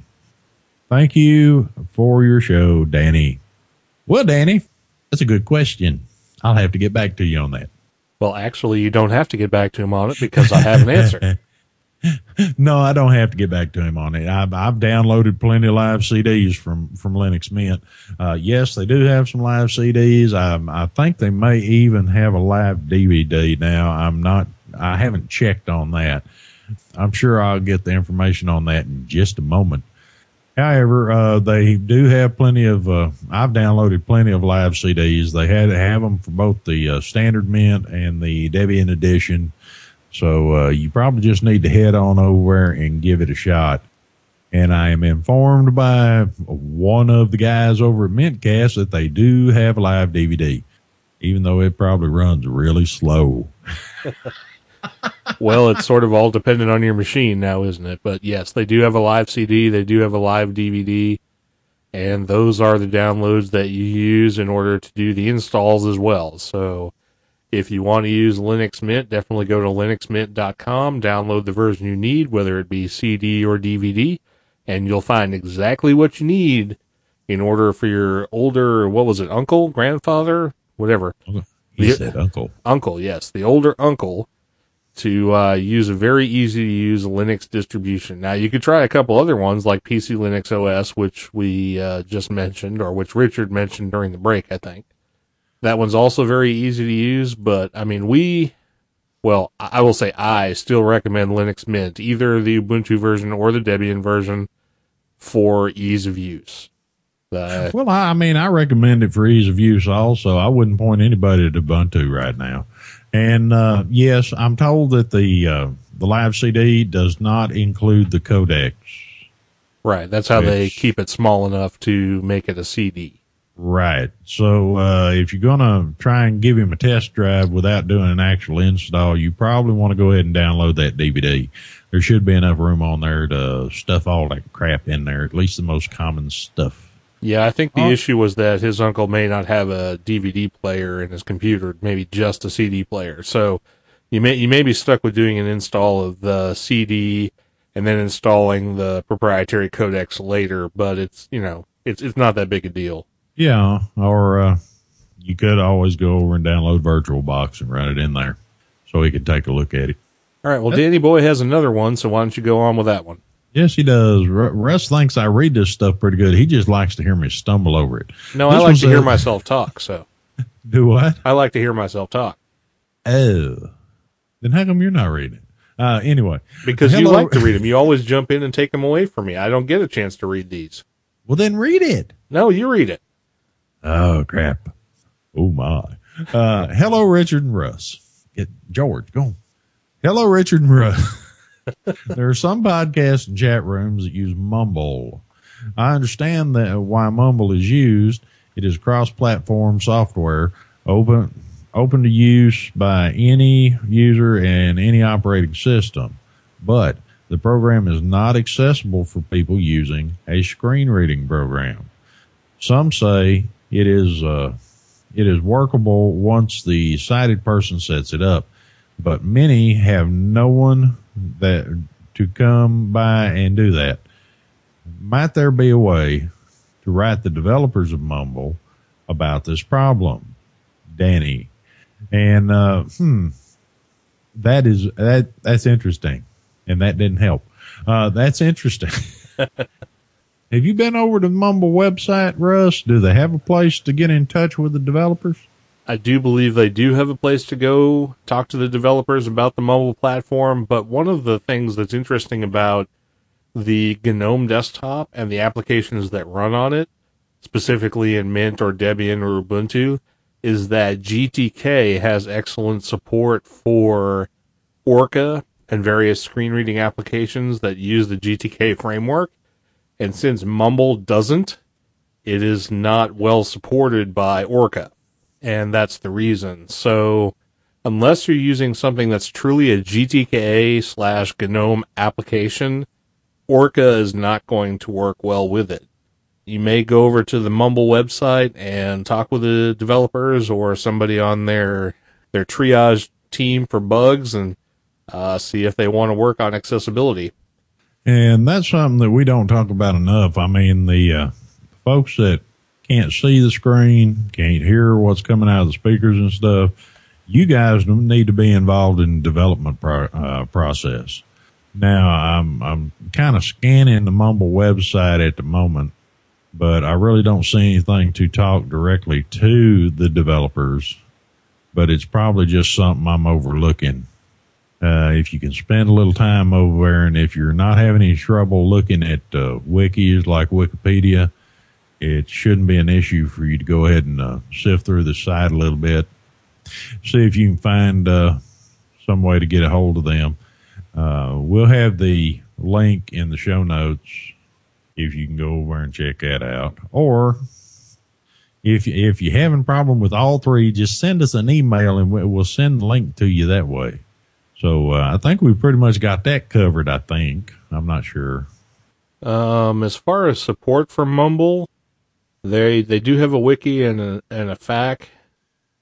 A: Thank you for your show, Danny. Well, Danny, that's a good question. I'll have to get back to you on that.
B: Well, actually, you don't have to get back to him on it because I have an answer.
A: no, I don't have to get back to him on it. I've, I've downloaded plenty of live CDs from, from Linux Mint. Uh, yes, they do have some live CDs. I, I think they may even have a live DVD now. I'm not, I haven't checked on that. I'm sure I'll get the information on that in just a moment. However, uh, they do have plenty of. Uh, I've downloaded plenty of live CDs. They had have them for both the uh, standard mint and the Debian edition. So uh, you probably just need to head on over and give it a shot. And I am informed by one of the guys over at Mintcast that they do have a live DVD, even though it probably runs really slow.
B: well, it's sort of all dependent on your machine now, isn't it? But yes, they do have a live CD, they do have a live DVD, and those are the downloads that you use in order to do the installs as well. So if you want to use Linux Mint, definitely go to linuxmint.com, download the version you need, whether it be CD or DVD, and you'll find exactly what you need in order for your older, what was it, uncle, grandfather, whatever.
A: He the, said uncle.
B: Uncle, yes. The older uncle to uh, use a very easy to use Linux distribution. Now you could try a couple other ones like PC Linux OS, which we uh, just mentioned, or which Richard mentioned during the break. I think that one's also very easy to use. But I mean, we, well, I will say I still recommend Linux Mint, either the Ubuntu version or the Debian version, for ease of use.
A: Uh, well, I mean, I recommend it for ease of use. Also, I wouldn't point anybody to Ubuntu right now. And uh, yes, I'm told that the uh, the live CD does not include the codecs.
B: Right. That's how they keep it small enough to make it a CD.
A: Right. So uh, if you're gonna try and give him a test drive without doing an actual install, you probably want to go ahead and download that DVD. There should be enough room on there to stuff all that crap in there, at least the most common stuff.
B: Yeah, I think the issue was that his uncle may not have a DVD player in his computer, maybe just a CD player. So you may you may be stuck with doing an install of the CD and then installing the proprietary codecs later. But it's you know it's it's not that big a deal.
A: Yeah, or uh, you could always go over and download VirtualBox and run it in there, so he could take a look at it.
B: All right. Well, Danny Boy has another one, so why don't you go on with that one?
A: Yes, he does. Russ thinks I read this stuff pretty good. He just likes to hear me stumble over it.
B: No, this I like to a, hear myself talk. So,
A: do what?
B: I like to hear myself talk.
A: Oh, then how come you're not reading it? Uh, anyway,
B: because hello. you like to read them. You always jump in and take them away from me. I don't get a chance to read these.
A: Well, then read it.
B: No, you read it.
A: Oh crap! Oh my. Uh, hello, Richard and Russ. Get George, go. On. Hello, Richard and Russ. there are some podcasts and chat rooms that use Mumble. I understand that why Mumble is used. It is cross-platform software, open open to use by any user and any operating system. But the program is not accessible for people using a screen reading program. Some say it is uh, it is workable once the sighted person sets it up. but many have no one that to come by and do that. Might there be a way to write the developers of Mumble about this problem? Danny. And, uh, hmm, that is, that, that's interesting. And that didn't help. Uh, that's interesting. have you been over to the Mumble website, Russ? Do they have a place to get in touch with the developers?
B: I do believe they do have a place to go talk to the developers about the mobile platform, but one of the things that's interesting about the GNOME desktop and the applications that run on it, specifically in Mint or Debian or Ubuntu, is that GTK has excellent support for Orca and various screen reading applications that use the GTK framework. And since Mumble doesn't, it is not well supported by Orca. And that's the reason. So unless you're using something that's truly a GTK slash GNOME application, Orca is not going to work well with it. You may go over to the Mumble website and talk with the developers or somebody on their their triage team for bugs and uh, see if they want to work on accessibility.
A: And that's something that we don't talk about enough. I mean, the uh, folks that can't see the screen, can't hear what's coming out of the speakers and stuff, you guys need to be involved in the development pro- uh, process. Now, I'm I'm kind of scanning the Mumble website at the moment, but I really don't see anything to talk directly to the developers. But it's probably just something I'm overlooking. Uh, if you can spend a little time over there, and if you're not having any trouble looking at uh, wikis like Wikipedia, it shouldn't be an issue for you to go ahead and uh, sift through the site a little bit, see if you can find uh, some way to get a hold of them. Uh, we'll have the link in the show notes if you can go over and check that out. Or if if you're having a problem with all three, just send us an email and we'll send the link to you that way. So uh, I think we pretty much got that covered. I think I'm not sure.
B: Um, as far as support for Mumble, they they do have a wiki and a and a FAQ,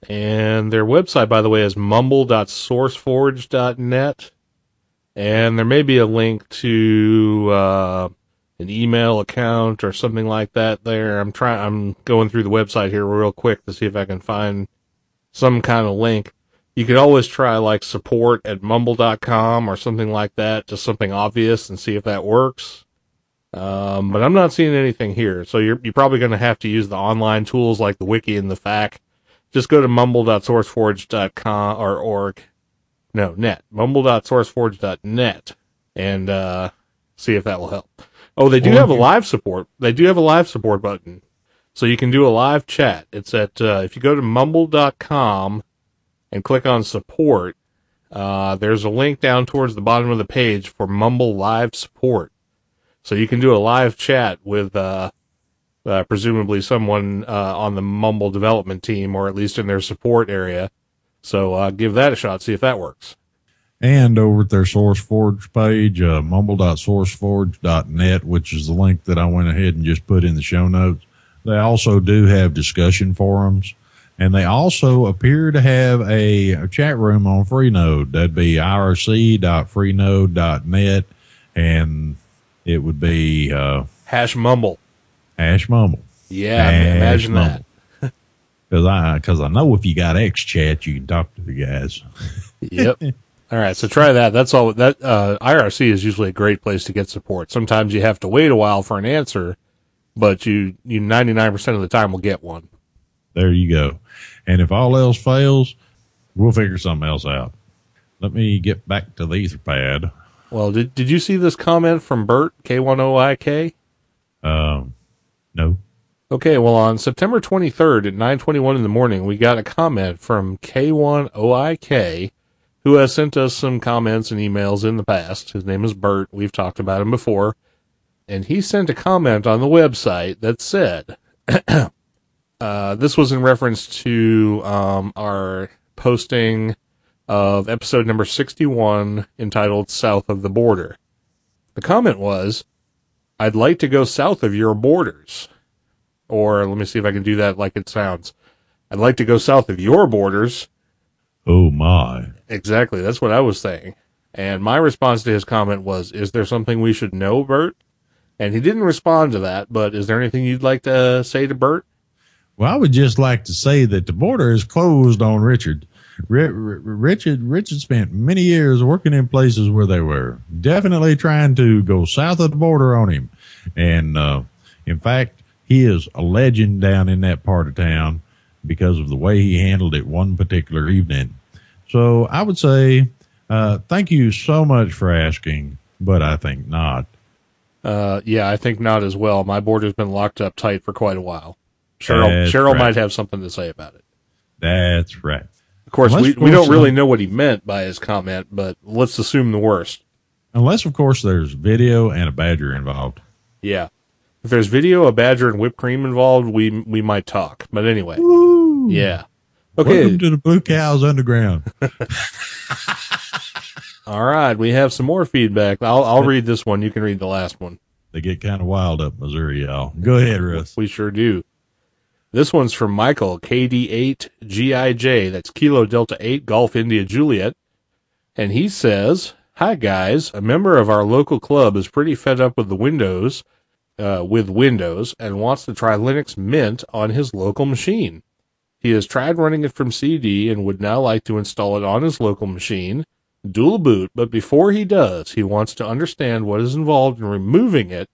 B: and their website, by the way, is mumble.sourceforge.net, and there may be a link to uh, an email account or something like that. There, I'm trying. I'm going through the website here real quick to see if I can find some kind of link. You could always try like support at mumble.com or something like that, just something obvious and see if that works. Um, but I'm not seeing anything here. So you're, you're probably going to have to use the online tools like the wiki and the FAQ. Just go to mumble.sourceforge.com or org. No, net. mumble.sourceforge.net and, uh, see if that will help. Oh, they do have a live support. They do have a live support button. So you can do a live chat. It's at, uh, if you go to mumble.com and click on support, uh, there's a link down towards the bottom of the page for Mumble live support. So you can do a live chat with, uh, uh, presumably someone, uh, on the Mumble development team or at least in their support area. So, uh, give that a shot, see if that works.
A: and over at their SourceForge page, uh, mumble.sourceforge.net, which is the link that I went ahead and just put in the show notes. They also do have discussion forums and they also appear to have a, a chat room on Freenode. That'd be irc.freenode.net and it would be, uh,
B: Hash Mumble.
A: Hash Mumble.
B: Yeah,
A: Hash
B: imagine
A: Mumble.
B: that.
A: Cause I, cause I know if you got X chat, you can talk to the guys.
B: Yep. All right, so try that. That's all. That uh, IRC is usually a great place to get support. Sometimes you have to wait a while for an answer, but you you ninety nine percent of the time will get one.
A: There you go. And if all else fails, we'll figure something else out. Let me get back to the Etherpad.
B: Well, did did you see this comment from Bert K one O I K?
A: Um, no.
B: Okay, well, on September 23rd at 9:21 in the morning, we got a comment from K1OIK, who has sent us some comments and emails in the past. His name is Bert. We've talked about him before, and he sent a comment on the website that said, uh, "This was in reference to um, our posting of episode number 61 entitled "South of the Border." The comment was, "I'd like to go south of your borders." Or let me see if I can do that like it sounds. I'd like to go south of your borders.
A: Oh my.
B: Exactly. That's what I was saying. And my response to his comment was, Is there something we should know, Bert? And he didn't respond to that, but is there anything you'd like to say to Bert?
A: Well, I would just like to say that the border is closed on Richard. Richard Richard spent many years working in places where they were definitely trying to go south of the border on him, and uh, in fact, he is a legend down in that part of town because of the way he handled it one particular evening. So I would say, uh, thank you so much for asking, but I think not.
B: Uh, yeah, I think not as well. My border's been locked up tight for quite a while. Cheryl,
A: That's
B: Cheryl
A: right.
B: might have something to say about it.
A: That's right.
B: Of course,
A: Unless,
B: we, we don't really
A: uh,
B: know what he meant by his comment, but let's assume the worst.
A: Unless, of course, there's video and a badger involved.
B: Yeah. If there's video, a badger, and whipped cream involved, we we might talk. But anyway,
A: Woo!
B: yeah. Okay.
A: Welcome to the Blue Cows Underground.
B: All right. We have some more feedback. I'll I'll read this one. You can read the last one.
A: they get kind of wild up Missouri, y'all. Go ahead, Russ.
B: We sure do. This one's from Michael, KD8GIJ. That's Kilo Delta 8 Golf India Juliet. And he says, Hi guys, a member of our local club is pretty fed up with the Windows, uh, with Windows, and wants to try Linux Mint on his local machine. He has tried running it from CD and would now like to install it on his local machine, dual boot, but before he does, he wants to understand what is involved in removing it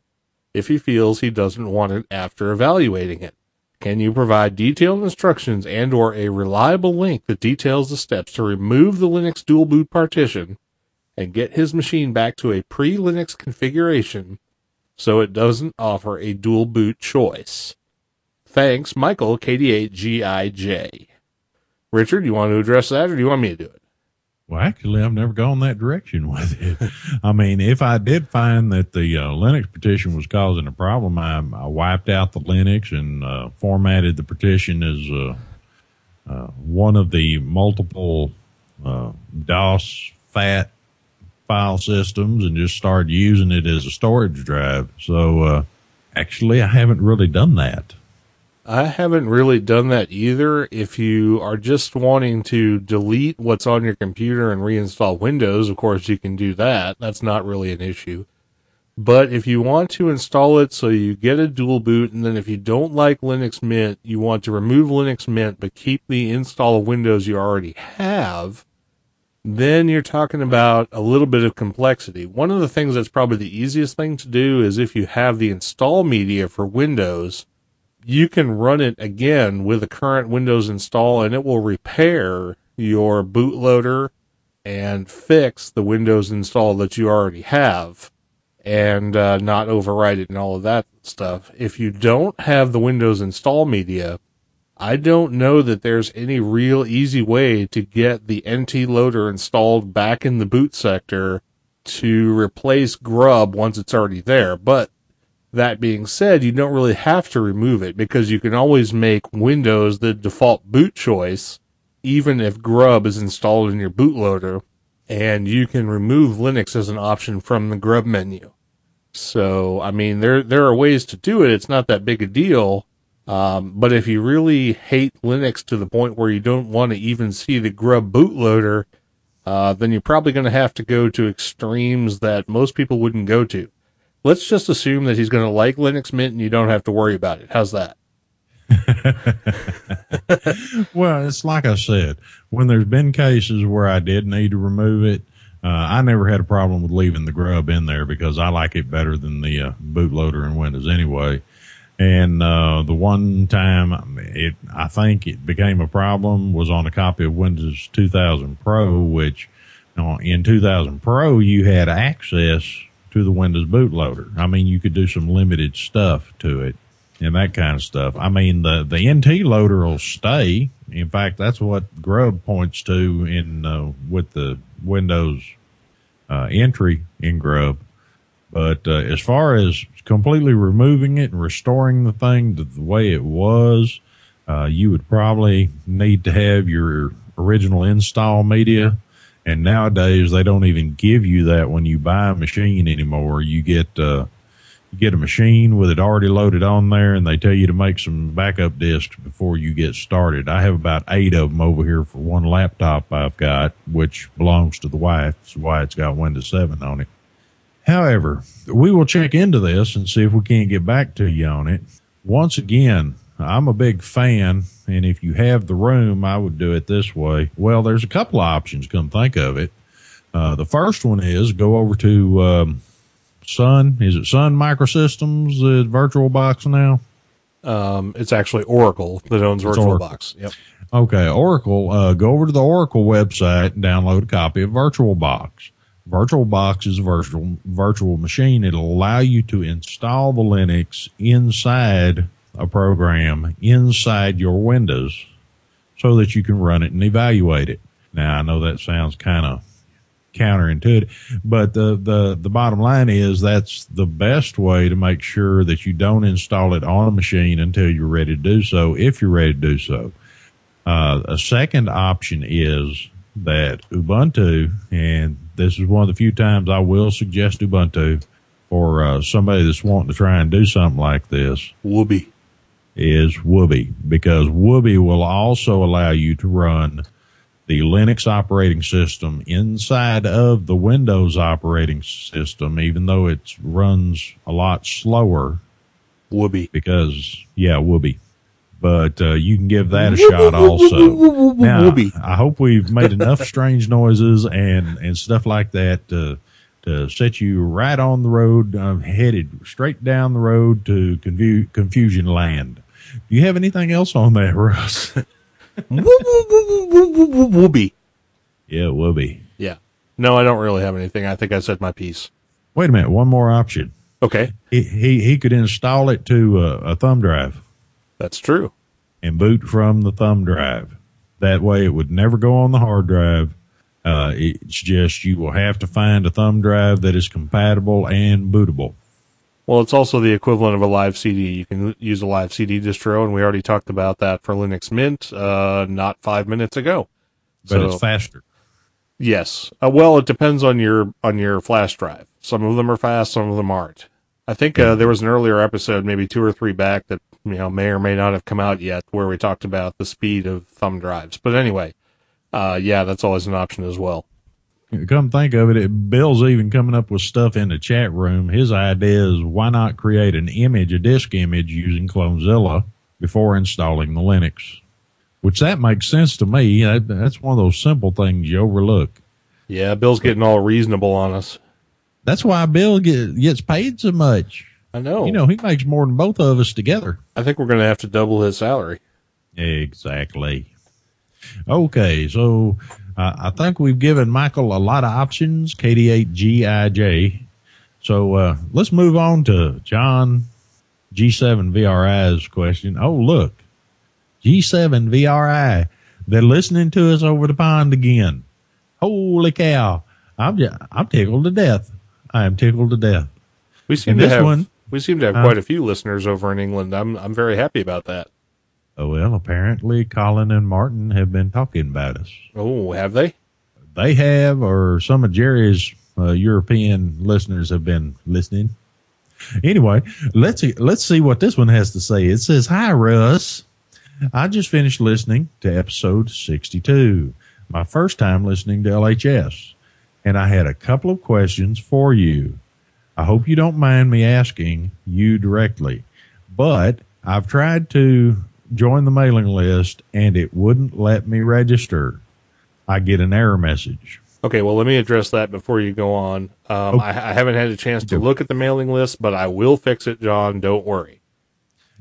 B: if he feels he doesn't want it after evaluating it. Can you provide detailed instructions and or a reliable link that details the steps to remove the Linux dual boot partition and get his machine back to a pre-Linux configuration so it doesn't offer a dual boot choice? Thanks, Michael, KD8GIJ. Richard, you want to address that or do you want me to do it?
A: Well, actually, I've never gone that direction with it. I mean, if I did find that the uh, Linux partition was causing a problem, I, I wiped out the Linux and uh, formatted the partition as uh, uh, one of the multiple uh, DOS fat file systems and just started using it as a storage drive. So, uh, actually, I haven't really done that.
B: I haven't really done that either. If you are just wanting to delete what's on your computer and reinstall Windows, of course you can do that. That's not really an issue. But if you want to install it so you get a dual boot, and then if you don't like Linux Mint, you want to remove Linux Mint but keep the install of Windows you already have, then you're talking about a little bit of complexity. One of the things that's probably the easiest thing to do is if you have the install media for Windows, you can run it again with the current Windows install and it will repair your bootloader and fix the Windows install that you already have and uh, not overwrite it and all of that stuff. If you don't have the Windows install media, I don't know that there's any real easy way to get the NT loader installed back in the boot sector to replace Grub once it's already there. But that being said, you don't really have to remove it because you can always make Windows the default boot choice, even if Grub is installed in your bootloader, and you can remove Linux as an option from the Grub menu. So, I mean, there there are ways to do it. It's not that big a deal. Um, but if you really hate Linux to the point where you don't want to even see the Grub bootloader, uh, then you're probably going to have to go to extremes that most people wouldn't go to. Let's just assume that he's going to like Linux Mint and you don't have to worry about it. How's that?
A: well, it's like I said, when there's been cases where I did need to remove it, uh, I never had a problem with leaving the grub in there because I like it better than the uh, bootloader in Windows anyway. And uh, the one time it, I think it became a problem was on a copy of Windows 2000 Pro, which uh, in 2000 Pro you had access to the Windows bootloader. I mean, you could do some limited stuff to it and that kind of stuff. I mean, the the NT loader will stay. In fact, that's what Grub points to in uh, with the Windows uh, entry in Grub. But uh, as far as completely removing it and restoring the thing to the way it was, uh, you would probably need to have your original install media. And nowadays, they don't even give you that when you buy a machine anymore. You get uh, you get a machine with it already loaded on there, and they tell you to make some backup disks before you get started. I have about eight of them over here for one laptop I've got, which belongs to the wife. That's why it's got Windows 7 on it. However, we will check into this and see if we can't get back to you on it. Once again, I'm a big fan, and if you have the room, I would do it this way. Well, there's a couple of options, come think of it. Uh, the first one is go over to um, Sun. Is it Sun Microsystems, the VirtualBox now?
B: Um, it's actually Oracle that owns
A: It's Oracle.
B: VirtualBox. Yep.
A: Okay, Oracle. Uh, go over to the Oracle website and download a copy of VirtualBox. VirtualBox is a virtual virtual machine. It'll allow you to install the Linux inside a program inside your Windows, so that you can run it and evaluate it. Now, I know that sounds kind of counterintuitive, but the, the, the bottom line is that's the best way to make sure that you don't install it on a machine until you're ready to do so, if you're ready to do so. Uh, a second option is that Ubuntu, and this is one of the few times I will suggest Ubuntu for uh, somebody that's wanting to try and do something like this
B: Whoopee.
A: Is Wubi because Wubi will also allow you to run the Linux operating system inside of the Windows operating system, even though it runs a lot slower
B: Whoopee.
A: because, yeah, Wubi. But uh, you can give that a shot also. Now. I hope we've made enough strange noises and, and stuff like that to, to set you right on the road, uh, headed straight down the road to confu- confusion land. Do you have anything else on that, Russ?
B: Whoopee.
A: yeah, Wubi.
B: Yeah. No, I don't really have anything. I think I said my piece.
A: Wait a minute, one more option.
B: Okay.
A: He he, he could install it to a, a thumb drive
B: That's true.
A: and boot from the thumb drive. That way, it would never go on the hard drive. Uh, it's just you will have to find a thumb drive that is compatible and bootable.
B: Well, it's also the equivalent of a live CD. You can use a live CD distro, and we already talked about that for Linux Mint, uh, not five minutes ago.
A: But
B: So-
A: it's faster.
B: Yes. Uh, well, it depends on your on your flash drive. Some of them are fast, some of them aren't. I think uh, there was an earlier episode, maybe two or three back, that you know may or may not have come out yet, where we talked about the speed of thumb drives. But anyway, uh, yeah, that's always an option as well.
A: Come think of it, it, Bill's even coming up with stuff in the chat room. His idea is why not create an image, a disk image using Clonezilla before installing the Linux? Which that makes sense to me. That, that's one of those simple things you overlook.
B: Yeah, Bill's getting all reasonable on us.
A: That's why Bill get, gets paid so much.
B: I know.
A: You know, he makes more than both of us together.
B: I think we're going to have to double his salary.
A: Exactly. Okay, so uh, I think we've given Michael a lot of options, KD8GIJ. So uh, let's move on to John G7VRI's question. Oh, look, G7VRI. They're listening to us over the pond again. Holy cow. I'm just, I'm tickled to death. I am tickled to death.
B: We seem
A: And
B: to
A: this
B: have
A: one-
B: we seem to have
A: Uh,
B: quite a few listeners over in England. I'm I'm very happy about that.
A: Oh, well, apparently Colin and Martin have been talking about us.
B: Oh, have they?
A: they have, or some of Jerry's uh, European listeners have been listening. Anyway, let's see, let's see what this one has to say. It says, "Hi Russ, I just finished listening to episode 62, my first time listening to LHS, and I had a couple of questions for you. I hope you don't mind me asking you directly, but I've tried to join the mailing list and it wouldn't let me register. I get an error message.
B: Okay, well, let me address that before you go on. Um,
A: Okay.
B: I, I haven't had a chance to look at the mailing list, but I will fix it, John. Don't worry.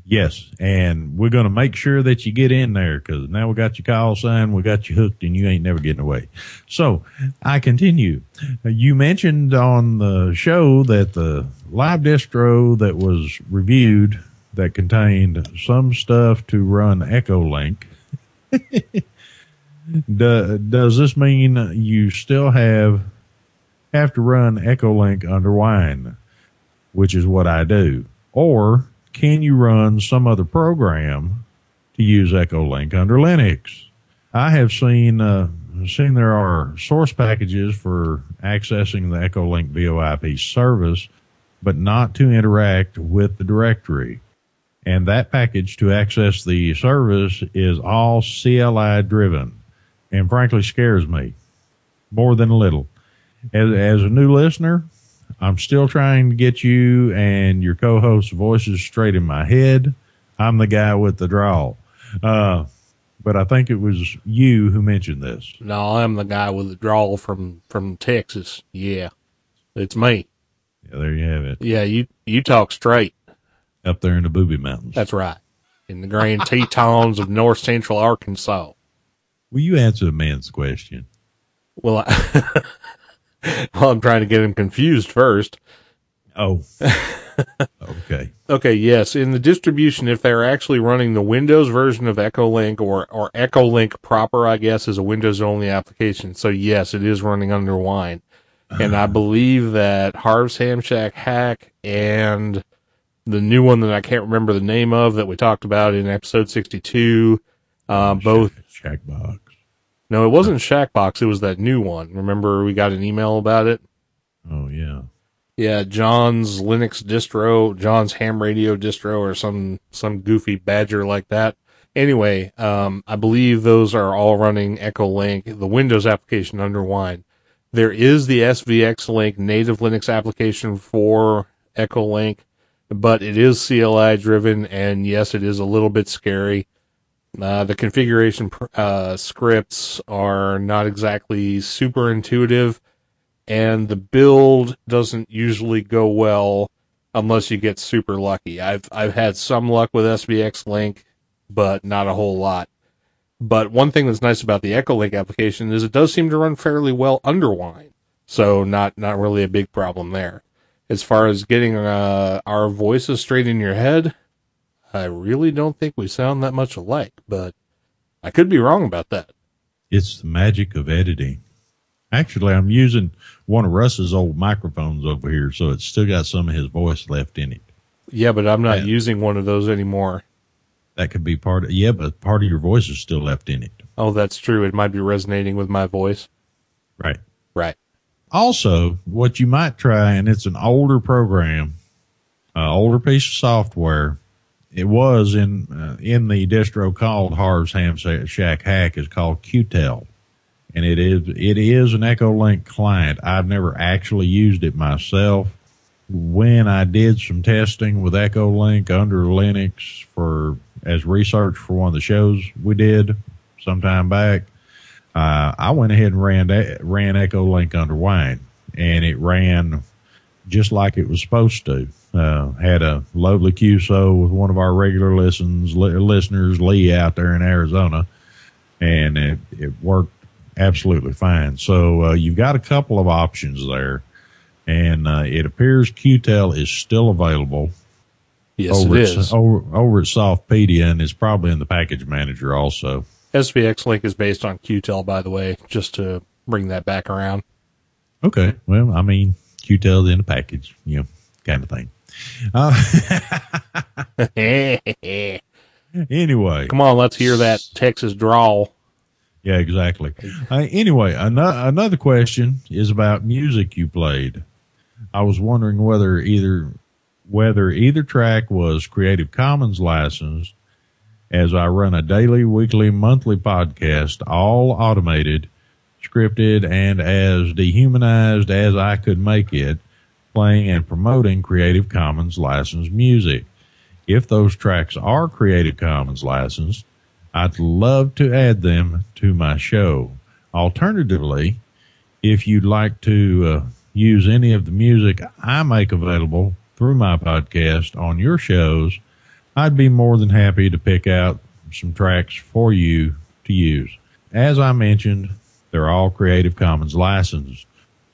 A: Yes, and we're going to make sure that you get in there because now we got your call sign, we got you hooked, and you ain't never getting away. So I continue. You mentioned on the show that the live distro that was reviewed that contained some stuff to run Echolink. Do, does this mean you still have have to run Echolink under Wine, which is what I do, or can you run some other program to use Echolink under Linux? I have seen uh, seen there are source packages for accessing the Echolink VoIP service but not to interact with the directory. And that package to access the service is all CLI driven and frankly scares me more than a little. As, as a new listener, I'm still trying to get you and your co host's voices straight in my head. I'm the guy with the drawl. Uh, but I think it was you who mentioned this.
B: No, I'm the guy with the drawl from from Texas. Yeah, it's me.
A: Yeah, there you have it.
B: Yeah, you you talk straight.
A: Up there in the Booby Mountains.
B: That's right. In the Grand Tetons of north central Arkansas.
A: Will you answer the man's question?
B: Well, I, well, I'm trying to get him confused first.
A: Oh, okay.
B: Okay, yes. In the distribution, if they're actually running the Windows version of EchoLink or, or EchoLink proper, I guess, is a Windows only application. So yes, it is running under Wine. And I uh-huh. believe that Harv's Ham Shack Hack and the new one that I can't remember the name of that we talked about in episode 62, uh, both,
A: Shack box.
B: no, it wasn't Shackbox. It was that new one. Remember we got an email about it?
A: Oh yeah.
B: Yeah, John's Linux distro, John's ham radio distro, or some some goofy badger like that. Anyway, um, I believe those are all running Echo Link, the Windows application under Wine. There is the SVX Link native Linux application for Echo Link, but it is CLI driven, and yes, it is a little bit scary. Uh, the configuration uh, scripts are not exactly super intuitive and the build doesn't usually go well unless you get super lucky. I've I've had some luck with SVX Link, but not a whole lot. But one thing that's nice about the Echo Link application is it does seem to run fairly well under Wine, so not not really a big problem there. As far as getting uh, our voices straight in your head, I really don't think we sound that much alike, but I could be wrong about that.
A: It's the magic of editing. Actually, I'm using one of Russ's old microphones over here, so it's still got some of his voice left in it.
B: Yeah, but I'm not
A: Yeah.
B: using one of those anymore.
A: That could be part of, yeah, but part of your voice is still left in it.
B: Oh, that's true. It might be resonating with my voice.
A: Right.
B: Right.
A: Also, what you might try, and it's an older program, uh, older piece of software. It was in uh, in the distro called Harv's Ham Shack Hack is called Qtel, and it is it is an EchoLink client. I've never actually used it myself. When I did some testing with EchoLink under Linux for as research for one of the shows we did some time back, uh, I went ahead and ran ran Echo Link under Wine, and it ran just like it was supposed to. Uh, had a lovely QSO with one of our regular listens li- listeners, Lee, out there in Arizona, and it, it worked absolutely fine. So uh, you've got a couple of options there, and uh, it appears QTEL is still available
B: Yes,
A: over
B: it
A: at,
B: is.
A: over, over at Softpedia, and it's probably in the package manager also.
B: SVX Link is based on Qtel, by the way, just to bring that back around.
A: Okay. Well, I mean, QTEL in a package, you know, kind of thing. Uh, anyway.
B: Come on, let's hear that Texas drawl.
A: Yeah, exactly. Uh, anyway, another, another question is about music you played. I was wondering whether either, whether either track was Creative Commons licensed as I run a daily, weekly, monthly podcast, all automated, scripted, and as dehumanized as I could make it, playing and promoting Creative Commons licensed music. If those tracks are Creative Commons licensed, I'd love to add them to my show. Alternatively, if you'd like to uh, use any of the music I make available through my podcast on your shows, I'd be more than happy to pick out some tracks for you to use. As I mentioned, they're all Creative Commons licensed,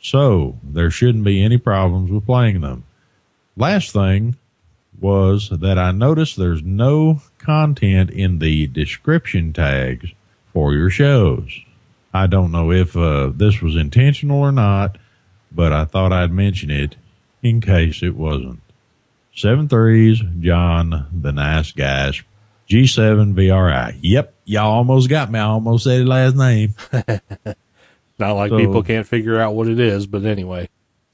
A: so there shouldn't be any problems with playing them. Last thing was that I noticed there's no content in the description tags for your shows. I don't know if uh, this was intentional or not, but I thought I'd mention it in case it wasn't. Seven threes, John, the nice guys. G7 VRI. Yep, y'all almost got me. I almost said his last name.
B: Not like
A: So-
B: people can't figure out what it is, but anyway.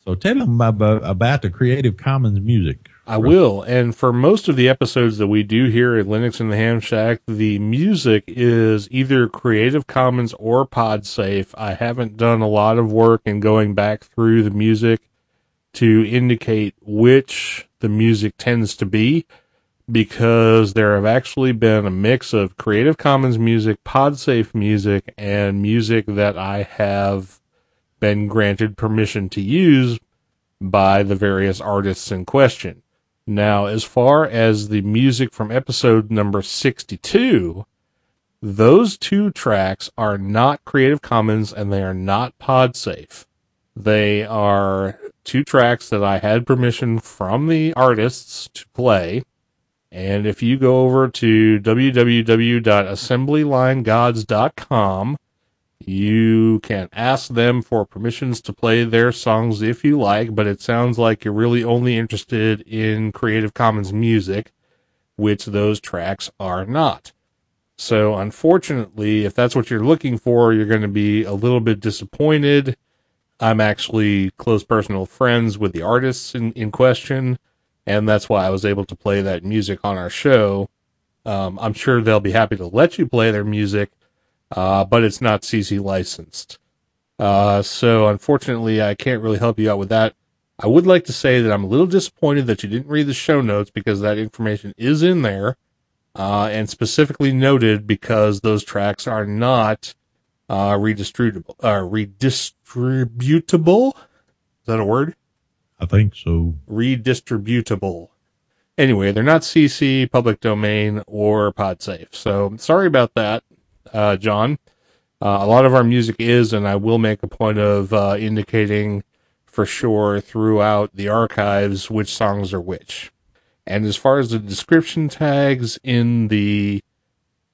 A: So tell them about, about the Creative Commons music.
B: I will. And for most of the episodes that we do here at Linux in the Ham Shack, the music is either Creative Commons or PodSafe. I haven't done a lot of work in going back through the music to indicate which the music tends to be because there have actually been a mix of Creative Commons music, PodSafe music, and music that I have been granted permission to use by the various artists in question. Now, as far as the music from episode number 62, those two tracks are not Creative Commons and they are not PodSafe. They are two tracks that I had permission from the artists to play. And if you go over to www.assemblylinegods.com, you can ask them for permissions to play their songs if you like, but it sounds like you're really only interested in Creative Commons music, which those tracks are not. So unfortunately, if that's what you're looking for, you're going to be a little bit disappointed. I'm actually close personal friends with the artists in, in question, and that's why I was able to play that music on our show. Um, I'm sure they'll be happy to let you play their music, uh, but it's not CC licensed. Uh, so unfortunately, I can't really help you out with that. I would like to say that I'm a little disappointed that you didn't read the show notes because that information is in there, uh, and specifically noted because those tracks are not, uh, redistributable, uh, redistributable. Is that a word?
A: I think so.
B: Redistributable. Anyway, they're not CC, public domain, or PodSafe. So sorry about that uh, John. Uh, a lot of our music is, and I will make a point of uh, indicating for sure throughout the archives which songs are which. And as far as the description tags in the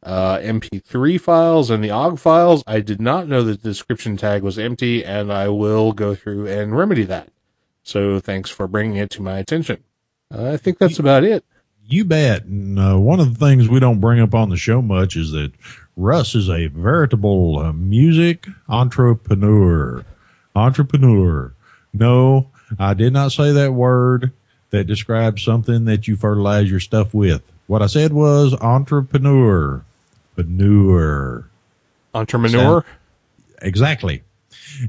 B: uh, MP3 files and the OGG files, I did not know that the description tag was empty, and I will go through and remedy that. So thanks for bringing it to my attention. I think that's about it.
A: You bet. And uh, one of the things we don't bring up on the show much is that Russ is a veritable uh, music entrepreneur. Entrepreneur. No, I did not say that word that describes something that you fertilize your stuff with. What I said was entrepreneur. Entrepreneur.
B: Entrepreneur?
A: Exactly.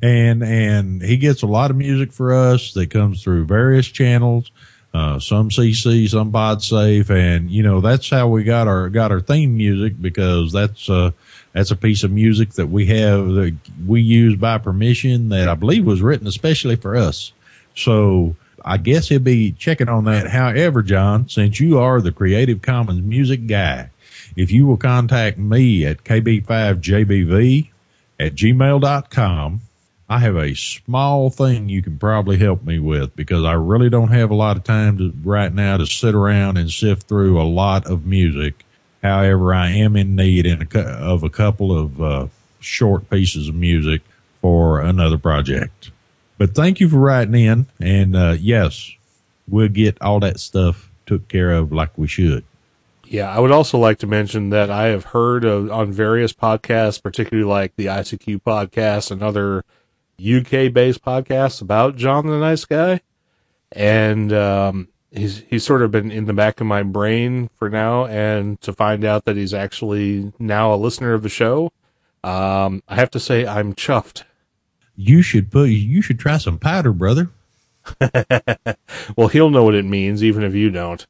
A: And, and he gets a lot of music for us that comes through various channels uh, some CC, some PodSafe, and you know that's how we got our got our theme music because that's uh that's a piece of music that we have that we use by permission that I believe was written especially for us. So I guess he'll be checking on that. However, John, since you are the Creative Commons music guy, if you will contact me at kb5jbv at gmail.com I have a small thing you can probably help me with because I really don't have a lot of time to right now to sit around and sift through a lot of music. However, I am in need in a, of a couple of uh, short pieces of music for another project. But thank you for writing in, and uh, yes, we'll get all that stuff took care of like we should.
B: Yeah, I would also like to mention that I have heard of, on various podcasts, particularly like the ICQ podcast and other UK based podcasts about John the Nice Guy. And, um, he's, he's sort of been in the back of my brain for now. And to find out that he's actually now a listener of the show, um, I have to say I'm chuffed.
A: You should put, you should try some powder, brother.
B: well, he'll know what it means, even if you don't.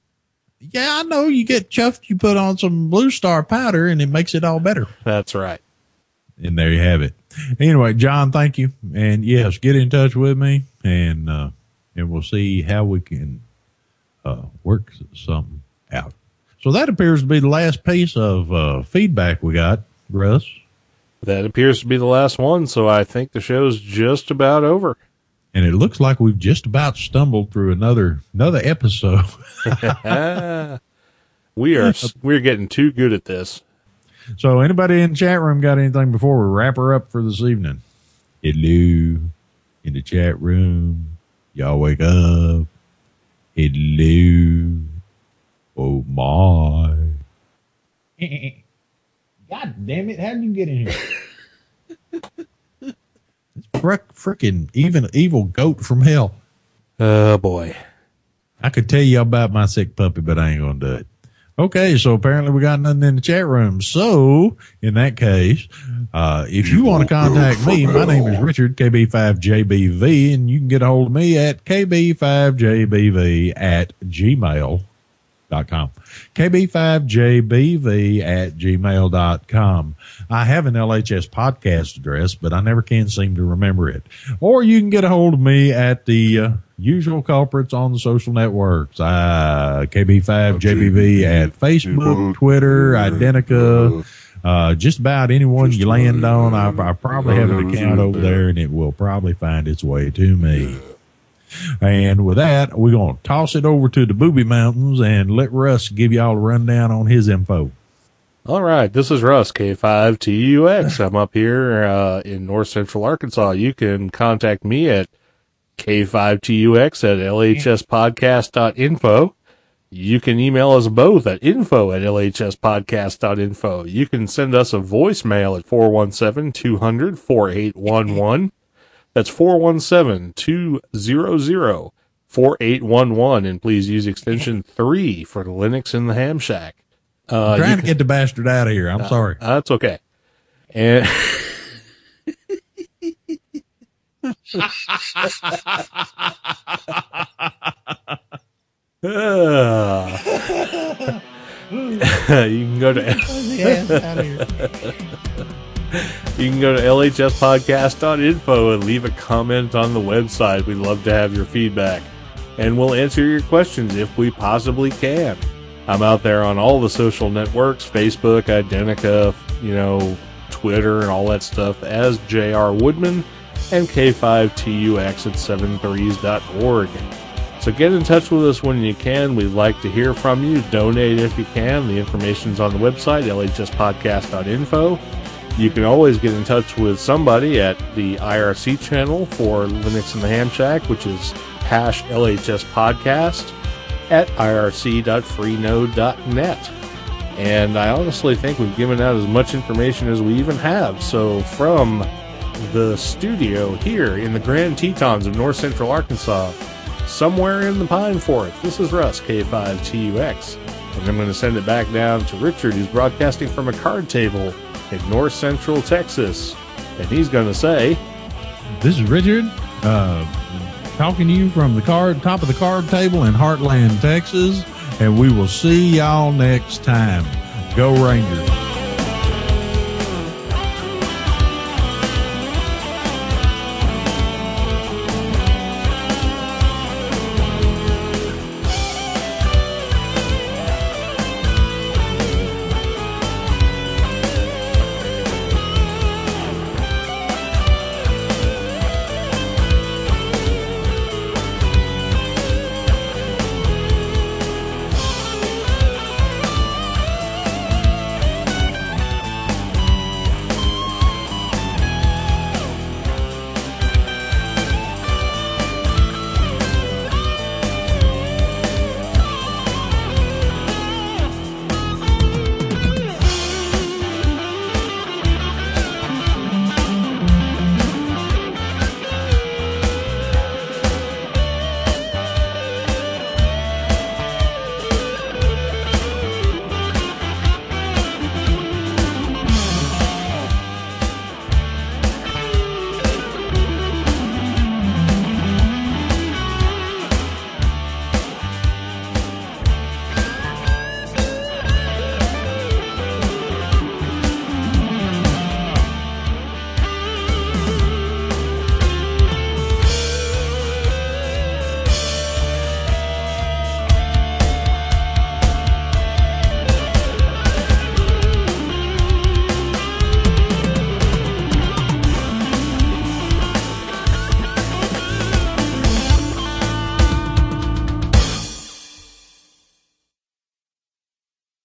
A: Yeah, I know. You get chuffed, you put on some Blue Star powder, and it makes it all better.
B: That's right.
A: And there you have it. Anyway, John, thank you. And yes, get in touch with me and, uh, and we'll see how we can, uh, work something out. So that appears to be the last piece of, uh, feedback we got, Russ.
B: That appears to be the last one. So I think the show's just about over.
A: And it looks like we've just about stumbled through another, another episode.
B: we are, we're getting too good at this.
A: So anybody in the chat room got anything before we wrap her up for this evening? Hello in the chat room. Y'all wake up. Hello. Oh my. God damn it. How did you get in here? Frick, frickin' even evil goat from hell.
B: Oh boy.
A: I could tell you about my sick puppy, but I ain't gonna do it. Okay, so apparently we got nothing in the chat room. So in that case, uh, if you want to contact me, my name is Richard KB5JBV, and you can get a hold of me at KB5JBV at gmail.com. KB5JBV at gmail.com. I have an LHS podcast address, but I never can seem to remember it. Or you can get a hold of me at the uh, usual culprits on the social networks. Uh, KB5JBV at Facebook, Twitter, Identica, uh, just about anyone you land on. I, I probably have an account over there and it will probably find its way to me. And with that, we're going to toss it over to the Booby Mountains and let Russ give y'all a rundown on his info.
B: All right, this is Russ, K5TUX. I'm up here uh, in north central Arkansas. You can contact me at K5TUX at LHSpodcast.info. You can email us both at info at LHSpodcast.info. You can send us a voicemail at 417 200 4811. That's 417 200 4811. And please use extension 3 for the Linux in the Ham Shack. Uh,
A: Trying
B: you
A: to
B: can-
A: get the bastard out of here. I'm sorry.
B: uh, That's okay. And you can go to you can go to lhspodcast.info and leave a comment on the website. We'd love to have your feedback. And we'll answer your questions if we possibly can. I'm out there on all the social networks Facebook, Identica, you know, Twitter, and all that stuff as JR Woodman and K5TUX at 73s.org. So get in touch with us when you can. We'd like to hear from you. Donate if you can. The information's on the website, lhspodcast.info. You can always get in touch with somebody at the IRC channel for Linux in the Ham Shack, which is hash LHS podcast at irc.freenode.net. And I honestly think we've given out as much information as we even have. So from the studio here in the Grand Tetons of North Central Arkansas, somewhere in the Pine Forest, this is Russ, K5TUX. And I'm going to send it back down to Richard, who's broadcasting from a card table in North Central Texas. And he's going to say,
A: This is Richard, uh, talking to you from the card top of the card table in Heartland, Texas, and we will see y'all next time. Go Rangers!